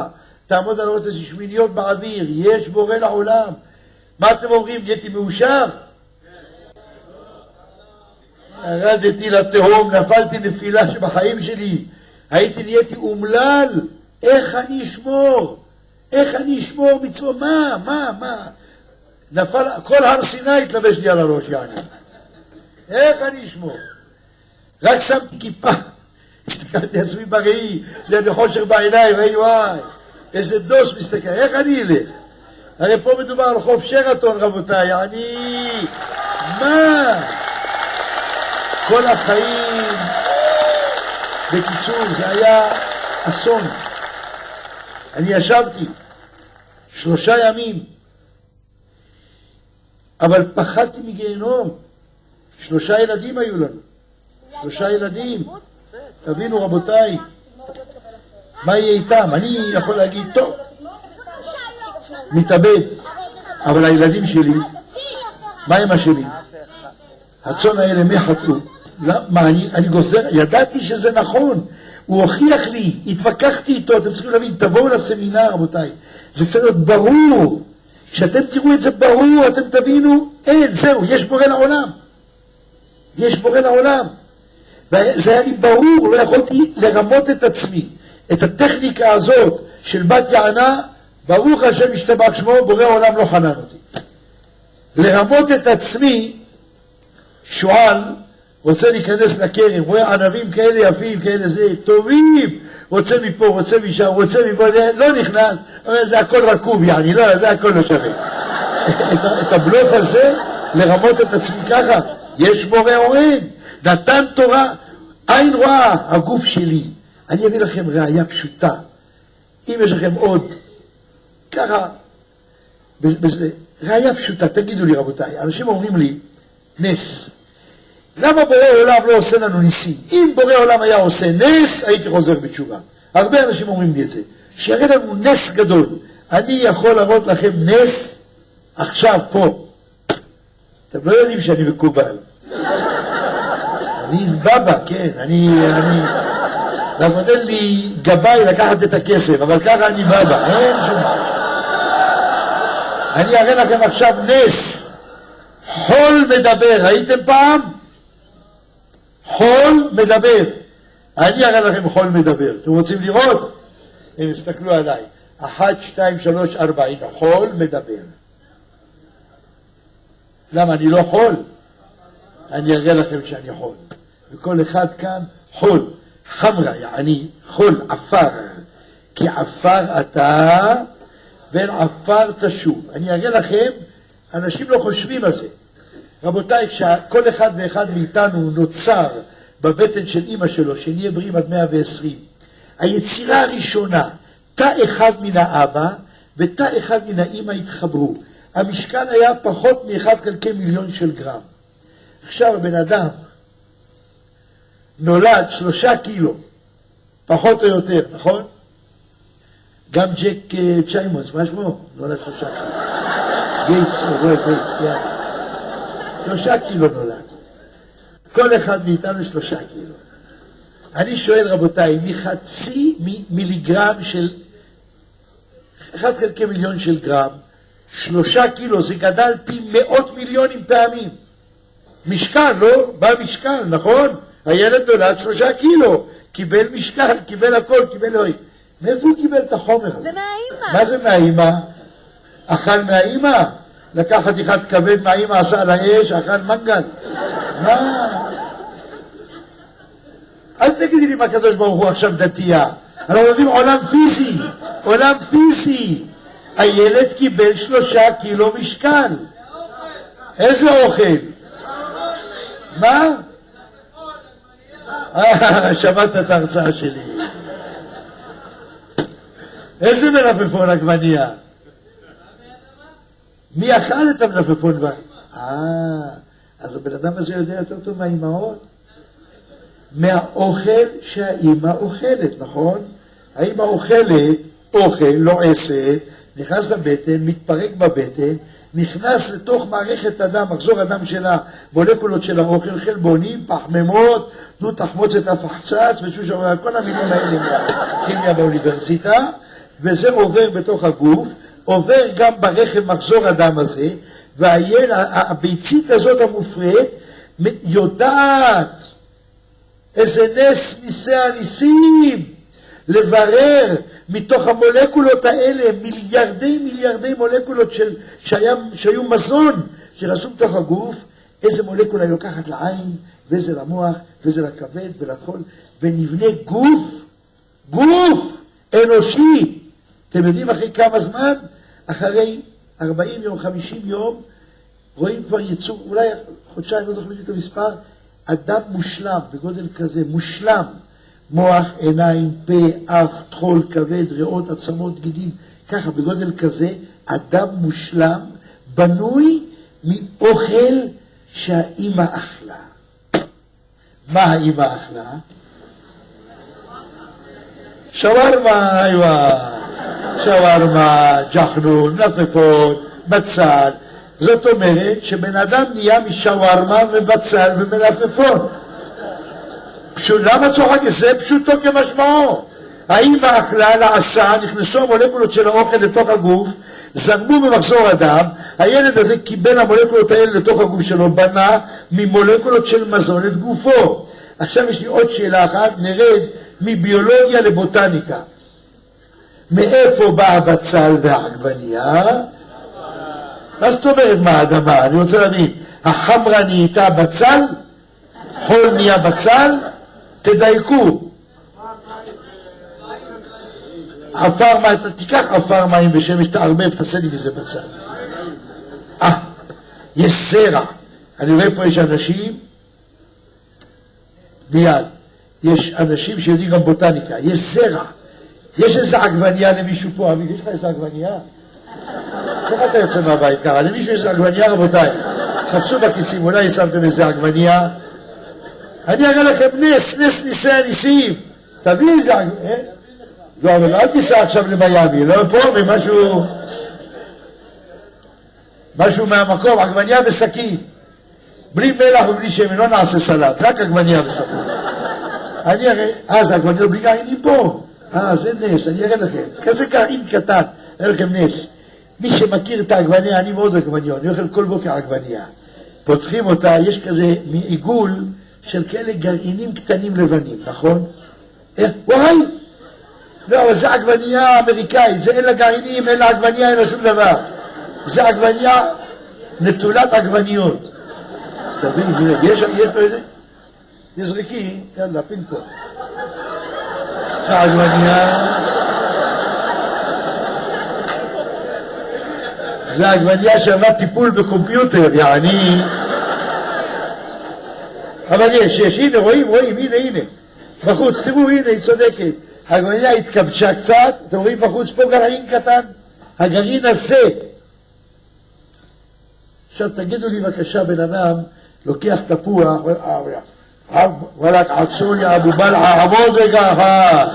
תעמוד על הראש הזה שמיניות באוויר, יש בורא לעולם. מה אתם אומרים, נהייתי מאושר? ירדתי לתהום, נפלתי נפילה שבחיים שלי, הייתי נהייתי אומלל, איך אני אשמור? איך אני אשמור מצוות? מה? מה? מה? נפל, כל הר סיני התלבש לי על הראש, יעני. איך אני אשמור? רק שמתי כיפה, הסתכלתי על עצמי בראי, זה היה חושך בעיניים, ראי וואי, איזה דוס מסתכל, איך אני אלך? הרי פה מדובר על חוף שרתון, רבותיי, אני... מה? כל החיים... בקיצור, זה היה אסון. אני ישבתי שלושה ימים, אבל פחדתי מגיהנום. שלושה ילדים היו לנו. שלושה ילדים. תבינו, רבותיי, מה יהיה איתם? אני יכול להגיד, טוב, מתאבד, אבל הילדים שלי, מה הם אשמים? הצאן האלה מי חטאו? מה, אני, אני גוזר? ידעתי שזה נכון. הוא הוכיח לי, התווכחתי איתו, אתם צריכים להבין, תבואו לסמינר, רבותיי. זה צריך להיות ברור. כשאתם תראו את זה ברור, אתם תבינו, אין, זהו, יש בורא לעולם. יש בורא לעולם. וזה היה לי ברור, לא יכולתי לרמות את עצמי. את הטכניקה הזאת של בת יענה, ברוך השם ישתבח שמו, בורא העולם לא חנן אותי. לרמות את עצמי, שועל רוצה להיכנס לכרם, רואה ענבים כאלה יפים, כאלה זה, טובים, רוצה מפה, רוצה משם, רוצה מפה, לא נכנס, אומר, זה הכל רקוב, יעני, לא, זה הכל לא שווה. את, את הבלוף הזה, לרמות את עצמי ככה, יש בורא או נתן תורה, עין רואה, הגוף שלי. אני אביא לכם ראייה פשוטה. אם יש לכם עוד, ככה, ראייה פשוטה, תגידו לי רבותיי, אנשים אומרים לי, נס. למה בורא עולם לא עושה לנו ניסים? אם בורא עולם היה עושה נס, הייתי חוזר בתשובה. הרבה אנשים אומרים לי את זה. שיראה לנו נס גדול. אני יכול להראות לכם נס עכשיו, פה. אתם לא יודעים שאני מקובל. אני בבא, כן, אני... אני... נותן לי גבאי לקחת את הכסף, אבל ככה אני בבא, אין שום... אני אראה לכם עכשיו נס. חול מדבר, ראיתם פעם? חול מדבר. אני אראה לכם חול מדבר. אתם רוצים לראות? הנה, תסתכלו עליי. אחת, שתיים, שלוש, ארבע. הנה, חול מדבר. למה, אני לא חול? אני אראה לכם שאני חול. וכל אחד כאן חול. חמרה, יעני חול, עפר. כי עפר אתה, ואל עפר תשוב. אני אראה לכם, אנשים לא חושבים על זה. רבותיי, כשכל אחד ואחד מאיתנו נוצר בבטן של אימא שלו, שנהיה בריאים עד 120, היצירה הראשונה, תא אחד מן האבא ותא אחד מן האימא התחברו. המשקל היה פחות מ-1 חלקי מיליון של גרם. עכשיו הבן אדם נולד שלושה קילו, פחות או יותר, נכון? גם ג'ק אה, צ'יימונס, מה שמו? נולד שלושה קילו. גייס, אה, רואה גייס, יאללה. שלושה קילו נולד. כל אחד מאיתנו שלושה קילו. אני שואל רבותיי, מחצי מ- מיליגרם של, אחד חלקי מיליון של גרם, שלושה קילו, זה גדל פי מאות מיליונים פעמים. משקל, לא? בא משקל, נכון? הילד נולד שלושה קילו, קיבל משקל, קיבל הכל, קיבל אלוהים. מאיפה הוא קיבל את החומר הזה? זה מהאימא. מה זה מהאימא? אכל מהאימא? לקח חתיכת כבד מהאימא, עשה על האש, אכל מנגל. מה? אל תגידי לי מהקדוש ברוך הוא עכשיו דתייה. אנחנו מדברים עולם פיזי, עולם פיזי. הילד קיבל שלושה קילו משקל. איזה אוכל? מה? אה, שמעת את ההרצאה שלי. איזה מלפפון עגבנייה? מי אכל את המלפפון? אה, אז הבן אדם הזה יודע יותר טוב מהאימהות? מהאוכל שהאימא אוכלת, נכון? האימא אוכלת אוכל, לועסת, נכנס לבטן, מתפרק בבטן, נכנס לתוך מערכת הדם, מחזור הדם שלה, מולקולות של האוכל, חלבונים, פחמימות, דו תחמוצת הפחצץ, ושושע, כל המילים האלה מהכימיה באוניברסיטה, וזה עובר בתוך הגוף, עובר גם ברחם מחזור הדם הזה, והביצית הזאת המופרית יודעת איזה נס ניסי הניסים, לברר מתוך המולקולות האלה מיליארדי מיליארדי מולקולות של, שהיה, שהיו מזון שנכנסו בתוך הגוף, איזה מולקולה היא לוקחת לעין, ואיזה למוח, ואיזה לכבד ולטחול, ונבנה גוף, גוף אנושי. אתם יודעים אחרי כמה זמן? אחרי 40 יום, 50 יום, רואים כבר יצור, אולי חודשיים, לא זוכר בדיוק את המספר, אדם מושלם, בגודל כזה, מושלם. מוח, עיניים, פה, אף, טחול, כבד, ריאות, עצמות, גידים, ככה, בגודל כזה, אדם מושלם, בנוי מאוכל שהאימא אכלה. מה האימא אכלה? שווארמה, איווה, שווארמה, ג'חנון, נפפון, בצל. זאת אומרת שבן אדם נהיה משווארמה ובצל ומלפפון. למה צוחק? זה פשוטו כמשמעו. האמא אכלה, לעשה, נכנסו המולקולות של האוכל לתוך הגוף, זרמו במחזור הדם, הילד הזה קיבל המולקולות האלה לתוך הגוף שלו, בנה ממולקולות של מזון את גופו. עכשיו יש לי עוד שאלה אחת, נרד מביולוגיה לבוטניקה. מאיפה בא הבצל והעגבנייה? מה זאת אומרת מה האדמה? אני רוצה להבין, החמרה נהייתה בצל? חול נהיה בצל? תדייקו. עפר מים, תיקח עפר מים ושמש, תערבב, תעשה לי מזה בצל. אה, יש זרע. אני רואה פה יש אנשים, מיד, יש אנשים שיודעים גם בוטניקה, יש זרע. יש איזה עגבנייה למישהו פה, אביב, יש לך איזה עגבנייה? איך אתה יוצא מהבית ככה? למישהו יש עגבנייה, רבותיי? חפשו בכיסים, אולי שמתם איזה עגבנייה? אני אראה לכם נס, נס ניסי הניסים. תביא איזה עגבנייה. לא, אבל אל תיסע עכשיו למיאמי, לא פה, ממשהו... משהו מהמקום, עגבנייה וסכין. בלי מלח ובלי שמן, לא נעשה סלט, רק עגבנייה וסכין. אני אראה, אה, זה עגבניות בלי גרעינים פה. אה, זה נס, אני אראה לכם. כזה גרעין קטן, אראה לכם נס. מי שמכיר את העגבנייה, אני מאוד עגבניות, אני אוכל כל בוקר עגבנייה. פותחים אותה, יש כזה מעיגול של כאלה גרעינים קטנים לבנים, נכון? אה, וואי! לא, אבל זה עגבנייה אמריקאית, זה אין לה גרעינים, אין לה עגבנייה, אין לה שום דבר. זה עגבנייה נטולת עגבניות. תבין, יש, יש פה איזה... תזרקי, יאללה, פינג פונג. זה עגבנייה... זה עגבנייה שעברה טיפול בקומפיוטר, יעני... אבל יש, יש, הנה, רואים, רואים, הנה, הנה. בחוץ, תראו, הנה, היא צודקת. העגבנייה התכבשה קצת, אתם רואים בחוץ פה גרעין קטן? הגרעין הזה. עכשיו תגידו לי בבקשה, בן אדם לוקח תפוח, וואלכ, עצור יא אבו בלעה, עמוד רגע אחד.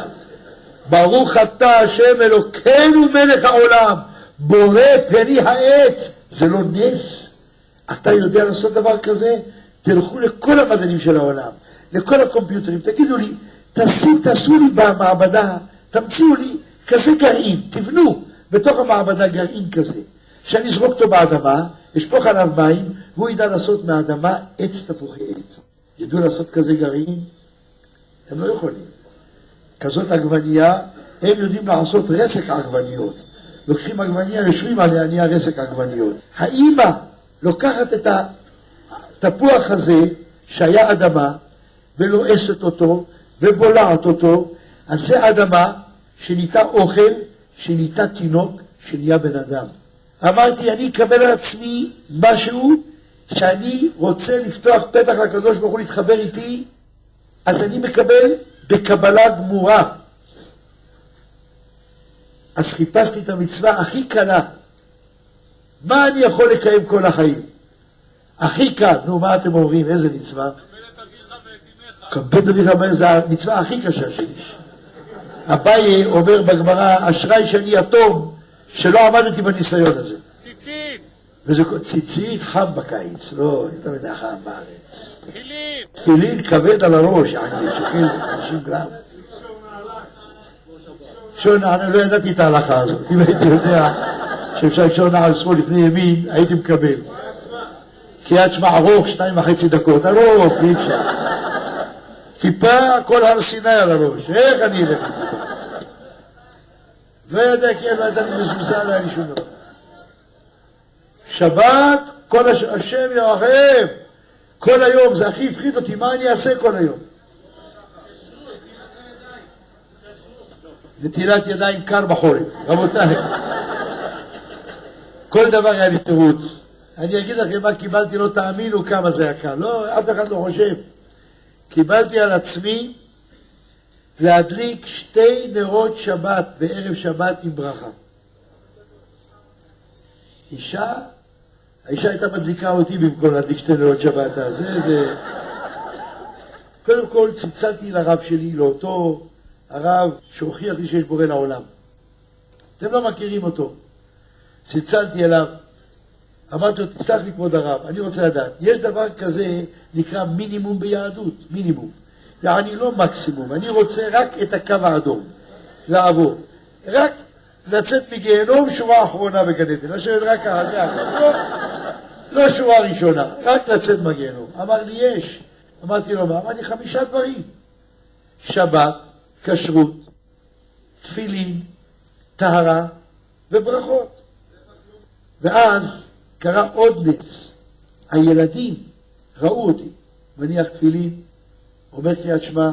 ברוך אתה השם אלוקינו מלך העולם, בורא פרי העץ. זה לא נס? אתה יודע לעשות דבר כזה? תלכו לכל המדענים של העולם, לכל הקומפיוטרים, תגידו לי, תעשו, תעשו לי במעבדה, תמציאו לי כזה גרעין, תבנו בתוך המעבדה גרעין כזה, שאני אזרוק אותו באדמה, אשפוך עליו מים, והוא ידע לעשות מהאדמה עץ תפוחי עץ. ידעו לעשות כזה גרעין? הם לא יכולים. כזאת עגבנייה, הם יודעים לעשות רסק עגבניות. לוקחים עגבנייה, יושבים עליה, נהיה רסק עגבניות. האימא לוקחת את התפוח הזה, שהיה אדמה, ולועסת אותו, ובולעת אותו, אז זה אדמה שנהייתה אוכל, שנהייתה תינוק, שנהיה בן אדם. אמרתי, אני אקבל על עצמי משהו שאני רוצה לפתוח פתח לקדוש ברוך הוא להתחבר איתי, אז אני מקבל בקבלה גמורה. אז חיפשתי את המצווה הכי קלה. מה אני יכול לקיים כל החיים? הכי קל. נו, מה אתם אומרים? איזה מצווה? כבד אביך ואמך זה המצווה הכי קשה שיש. אביי אומר בגמרא, אשראי שאני יתום, שלא עמדתי בניסיון הזה. ציצית! וזה ציצית חם בקיץ, לא יותר מדי חם בארץ. תפילין! תפילין כבד על הראש, אני שוקל 50 גרם. שעון נעל, לא ידעתי את ההלכה הזאת. אם הייתי יודע שאפשר לקשור נעל שמאל לפני ימין, הייתי מקבל. קריאת שמע ארוך, שתיים וחצי דקות. ארוך, אי אפשר. כיפה, כל הר סיני על הראש. איך אני אלך עם כיפה? לא ידע כי לא ידע לי מזוזה, לא היה לי שום דבר. שבת, כל הש... השם ירחם. כל היום, זה הכי הפחיד אותי, מה אני אעשה כל היום? נטילת ידיים קר בחורף, רבותיי. כל דבר היה לי תירוץ. אני אגיד לכם מה קיבלתי, לא תאמינו כמה זה היה קל. לא, אף אחד לא חושב. קיבלתי על עצמי להדליק שתי נרות שבת בערב שבת עם ברכה. אישה, האישה הייתה מדליקה אותי במקום להדליק שתי נרות שבת, אז זה, זה... קודם כל צלצלתי לרב שלי, לאותו הרב שהוכיח לי שיש בורא לעולם. אתם לא מכירים אותו. צלצלתי אליו, אמרתי לו, תסלח לי כבוד הרב, אני רוצה לדעת, יש דבר כזה נקרא מינימום ביהדות, מינימום. יעני לא מקסימום, אני רוצה רק את הקו האדום, לעבור. רק לצאת מגיהנום שורה אחרונה בגן עדן, לשבת רק ככה, זה הכל. לא, לא שורה ראשונה, רק לצאת מהגיהנום. אמר לי, יש. אמרתי לו, מה? אמר לי, חמישה דברים. שבת, כשרות, תפילין, טהרה וברכות. ואז קרה עוד נס. הילדים ראו אותי מניח תפילין, אומר קריאת שמע,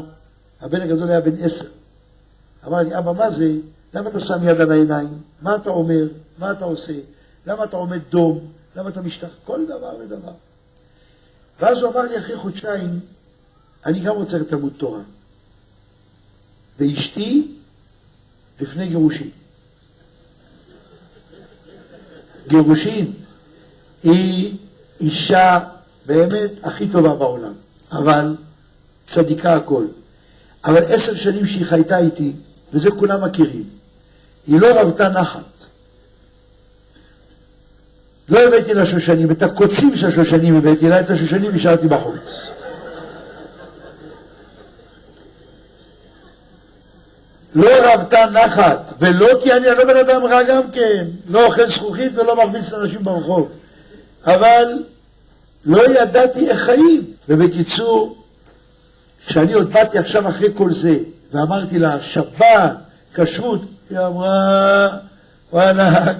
הבן הגדול היה בן עשר. אמר לי, אבא, מה זה? למה אתה שם יד על העיניים? מה אתה אומר? מה אתה עושה? למה אתה עומד דום? למה אתה משתח? כל דבר ודבר. ואז הוא אמר לי אחרי חודשיים, אני גם רוצה לתלמוד תורה. ואשתי לפני גירושין. גירושין היא אישה באמת הכי טובה בעולם, אבל צדיקה הכל. אבל עשר שנים שהיא חייתה איתי, וזה כולם מכירים, היא לא רבתה נחת. לא הבאתי לה שושנים, את הקוצים של השושנים הבאתי לה, את השושנים השארתי בחוץ. לא רבתה נחת, ולא כי אני לא בן אדם רע גם כן, לא אוכל זכוכית ולא מרביץ לאנשים ברחוב, אבל לא ידעתי איך חיים. ובקיצור, כשאני עוד באתי עכשיו אחרי כל זה, ואמרתי לה, שבת, כשרות, היא אמרה, וואלכ,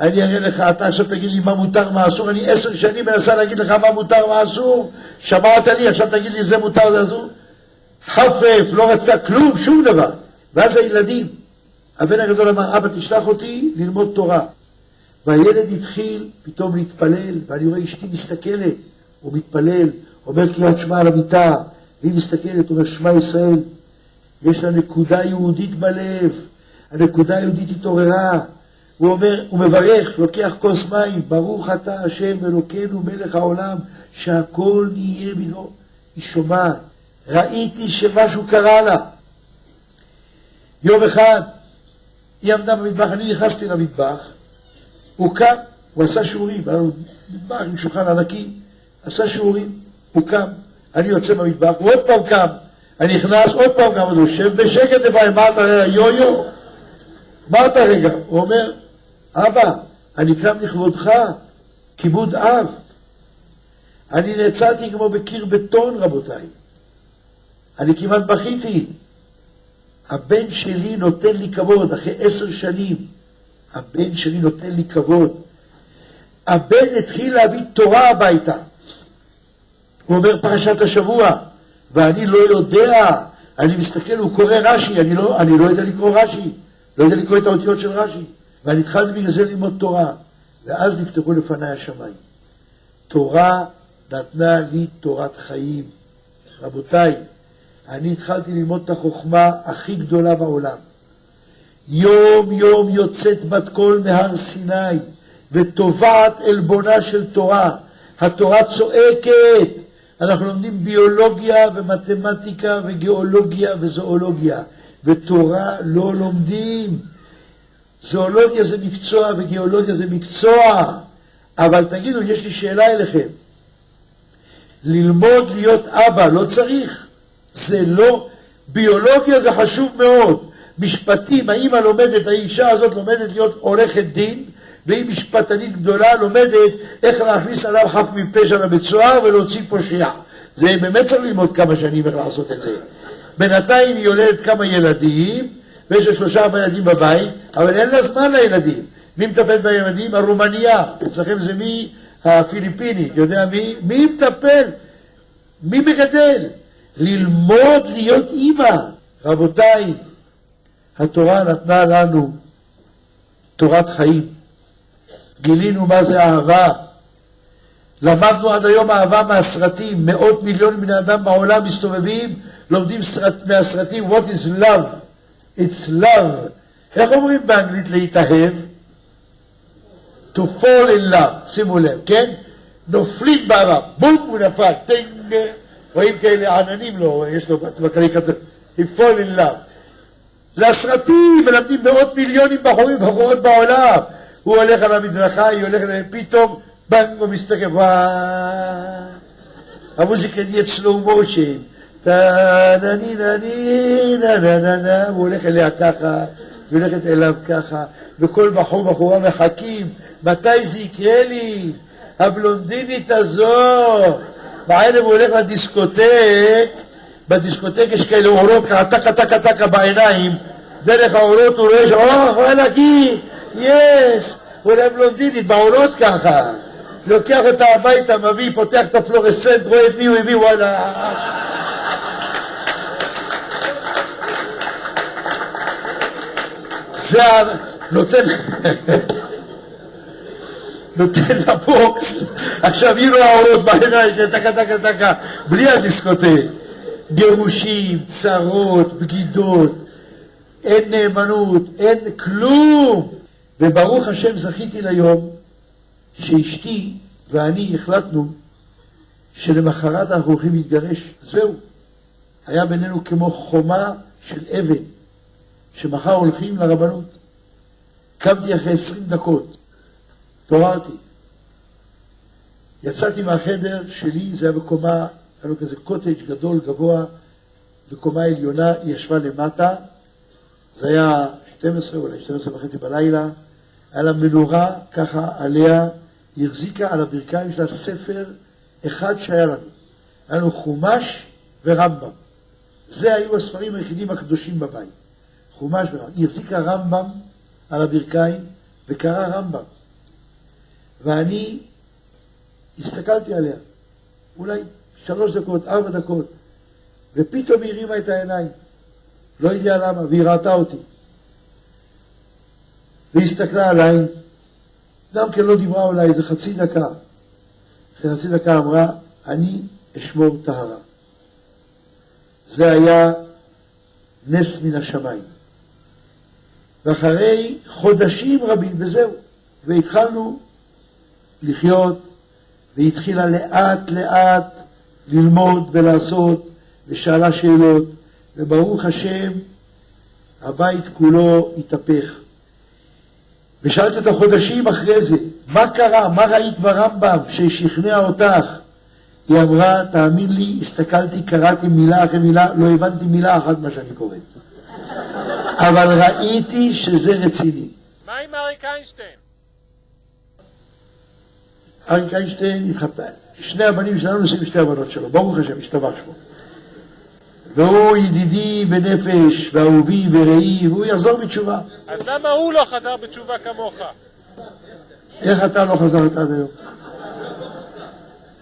אני אראה לך, אתה עכשיו תגיד לי מה מותר, מה אסור, אני עשר שנים מנסה להגיד לך מה מותר, מה אסור, שמעת לי, עכשיו תגיד לי זה מותר, זה אסור. חפף, לא רצה כלום, שום דבר. ואז הילדים, הבן הגדול אמר, אבא תשלח אותי ללמוד תורה. והילד התחיל פתאום להתפלל, ואני רואה אשתי מסתכלת, הוא מתפלל, אומר קריאת שמע על המיטה, והיא מסתכלת, אומר שמע ישראל, יש לה נקודה יהודית בלב, הנקודה היהודית התעוררה, הוא אומר, הוא מברך, לוקח כוס מים, ברוך אתה השם אלוקינו מלך העולם, שהכל נהיה בדברו. היא שומעת, ראיתי שמשהו קרה לה. יום אחד היא עמדה במטבח, אני נכנסתי למטבח, הוא קם, הוא עשה שיעורים, היה לנו מטבח עם שולחן ענקי, עשה שיעורים, הוא קם, אני יוצא במטבח, הוא עוד פעם קם, אני נכנס, עוד פעם קם, הוא יושב בשקט לבעי, מה אתה רגע, יו יו, מה אתה רגע? הוא אומר, אבא, אני קם לכבודך, כיבוד אב. אני נעצרתי כמו בקיר בטון, רבותיי. אני כמעט בכיתי. הבן שלי נותן לי כבוד, אחרי עשר שנים. הבן שלי נותן לי כבוד. הבן התחיל להביא תורה הביתה. הוא אומר פרשת השבוע, ואני לא יודע, אני מסתכל, הוא קורא רש"י, אני לא, אני לא יודע לקרוא רש"י, לא יודע לקרוא את האותיות של רש"י, ואני התחלתי בגלל זה ללמוד תורה, ואז נפתחו לפניי השמיים. תורה נתנה לי תורת חיים. רבותיי, אני התחלתי ללמוד את החוכמה הכי גדולה בעולם. יום יום יוצאת בת קול מהר סיני וטובעת עלבונה של תורה. התורה צועקת. אנחנו לומדים ביולוגיה ומתמטיקה וגיאולוגיה וזואולוגיה, ותורה לא לומדים. זואולוגיה זה מקצוע וגיאולוגיה זה מקצוע. אבל תגידו, יש לי שאלה אליכם. ללמוד להיות אבא לא צריך? זה לא... ביולוגיה זה חשוב מאוד. משפטים, האימא לומדת, האישה הזאת לומדת להיות עורכת דין, והיא משפטנית גדולה, לומדת איך להכניס אדם חף מפשע לבית סוהר ולהוציא פושע. זה באמת צריך ללמוד כמה שנים איך לעשות את זה. בינתיים היא יולדת כמה ילדים, ויש לה שלושה ארבעה ילדים בבית, אבל אין לה זמן לילדים. מי מטפל בילדים? הרומניה. אצלכם זה מי? הפיליפינית. יודע מי? מי מטפל? מי מגדל? ללמוד להיות אימא. רבותיי, התורה נתנה לנו תורת חיים. גילינו מה זה אהבה. למדנו עד היום אהבה מהסרטים. מאות מיליון בני אדם בעולם מסתובבים, לומדים סרט, מהסרטים What is love? It's love. איך אומרים באנגלית להתאהב? To fall in love, שימו לב, כן? נופלים בעולם, בום, הוא נפל, טינג, רואים כאלה עננים לו, יש לו ב caricature, he fall in love. זה הסרטים, מלמדים מאות מיליונים בחורים ובחורות בעולם. הוא הולך על המדרכה, היא הולכת, פתאום, בנג, הוא מסתכל, וואו. בדיסקוטק יש כאלה אורות ככה, טקה טקה טקה בעיניים, דרך האורות הוא רואה ש... או, וואלה גי, yes, הוא רואה בלונדינית, באורות ככה. לוקח אותה הביתה, מביא, פותח את הפלורסנט, רואה את מי הוא הביא, וואלה. זה ה... נותן... נותן לה בוקס, עכשיו היא רואה אורות בעיניים, טקה טקה טקה, בלי הדיסקוטק. גירושים, צרות, בגידות, אין נאמנות, אין כלום. וברוך השם זכיתי ליום שאשתי ואני החלטנו שלמחרת אנחנו הולכים להתגרש. זהו. היה בינינו כמו חומה של אבן, שמחר הולכים לרבנות. קמתי אחרי עשרים דקות, התעוררתי. יצאתי מהחדר שלי, זה היה בקומה, היה לו כזה קוטג' גדול, גבוה, בקומה עליונה, היא ישבה למטה, זה היה 12, אולי 12 וחצי בלילה, היה לה מנורה ככה עליה, היא החזיקה על הברכיים שלה ספר אחד שהיה לנו. היה לנו חומש ורמב"ם. זה היו הספרים היחידים הקדושים בבית. חומש ורמב"ם. היא החזיקה רמב"ם על הברכיים וקרא רמב"ם. ואני הסתכלתי עליה, אולי שלוש דקות, ארבע דקות, ופתאום היא הרימה את העיניים. לא יודע למה, והיא ראתה אותי. והיא הסתכלה עליי, גם כן לא דיברה אולי איזה חצי דקה. אחרי חצי דקה אמרה, אני אשמור טהרה. זה היה נס מן השמיים. ואחרי חודשים רבים, וזהו, והתחלנו לחיות, והיא התחילה לאט לאט ללמוד ולעשות, ושאלה שאלות, וברוך השם, הבית כולו התהפך. ושאלתי אותה חודשים אחרי זה, מה קרה, מה ראית ברמב"ם ששכנע אותך? היא אמרה, תאמין לי, הסתכלתי, קראתי מילה אחרי מילה, לא הבנתי מילה אחת מה שאני קוראת. [LAUGHS] אבל ראיתי שזה רציני. מה עם אריק איינשטיין? אריק איינשטיין התחתן, שני הבנים שלנו נוסעים עם שתי הבנות שלו, ברוך השם, השתבח שמו. והוא ידידי בנפש, ואהובי ורעי, והוא יחזור בתשובה. אז למה הוא לא חזר בתשובה כמוך? איך אתה לא חזרת עד היום?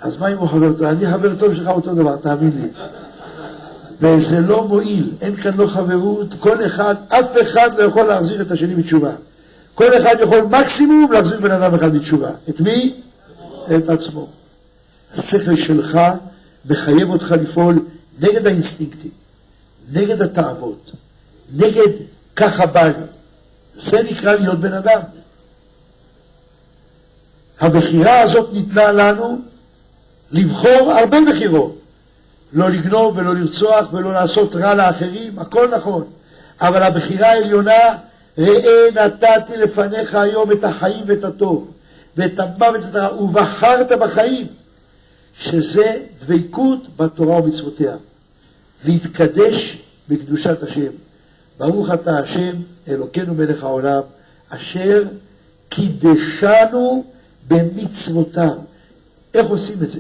אז מה אם הוא חבר טוב? אני חבר טוב שלך אותו דבר, תאמין לי. וזה לא מועיל, אין כאן לא חברות, כל אחד, אף אחד לא יכול להחזיר את השני בתשובה. כל אחד יכול מקסימום להחזיר בן אדם אחד בתשובה. את מי? את עצמו. השכל שלך מחייב אותך לפעול נגד האינסטינקטים, נגד התאוות, נגד ככה בא לי. זה נקרא להיות בן אדם. הבחירה הזאת ניתנה לנו לבחור הרבה בחירות. לא לגנוב ולא לרצוח ולא לעשות רע לאחרים, הכל נכון. אבל הבחירה העליונה, ראה נתתי לפניך היום את החיים ואת הטוב, ואת המוות ואת הרע, ובחרת בחיים, שזה דבקות בתורה ומצוותיה. להתקדש בקדושת השם. ברוך אתה השם, אלוקינו מלך העולם, אשר קידשנו במצוותיו. איך עושים את זה?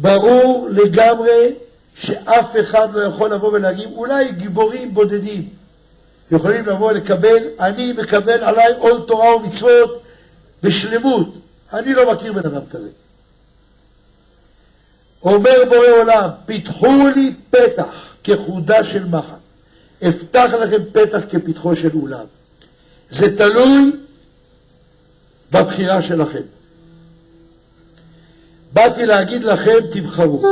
ברור לגמרי שאף אחד לא יכול לבוא ולהגיד, אולי גיבורים בודדים יכולים לבוא לקבל, אני מקבל עליי עול תורה ומצוות בשלמות. אני לא מכיר בן אדם כזה. אומר בורא עולם, פיתחו לי פתח כחודה של מחט, אפתח לכם פתח כפתחו של אולם. זה תלוי בבחירה שלכם. באתי להגיד לכם, תבחרו.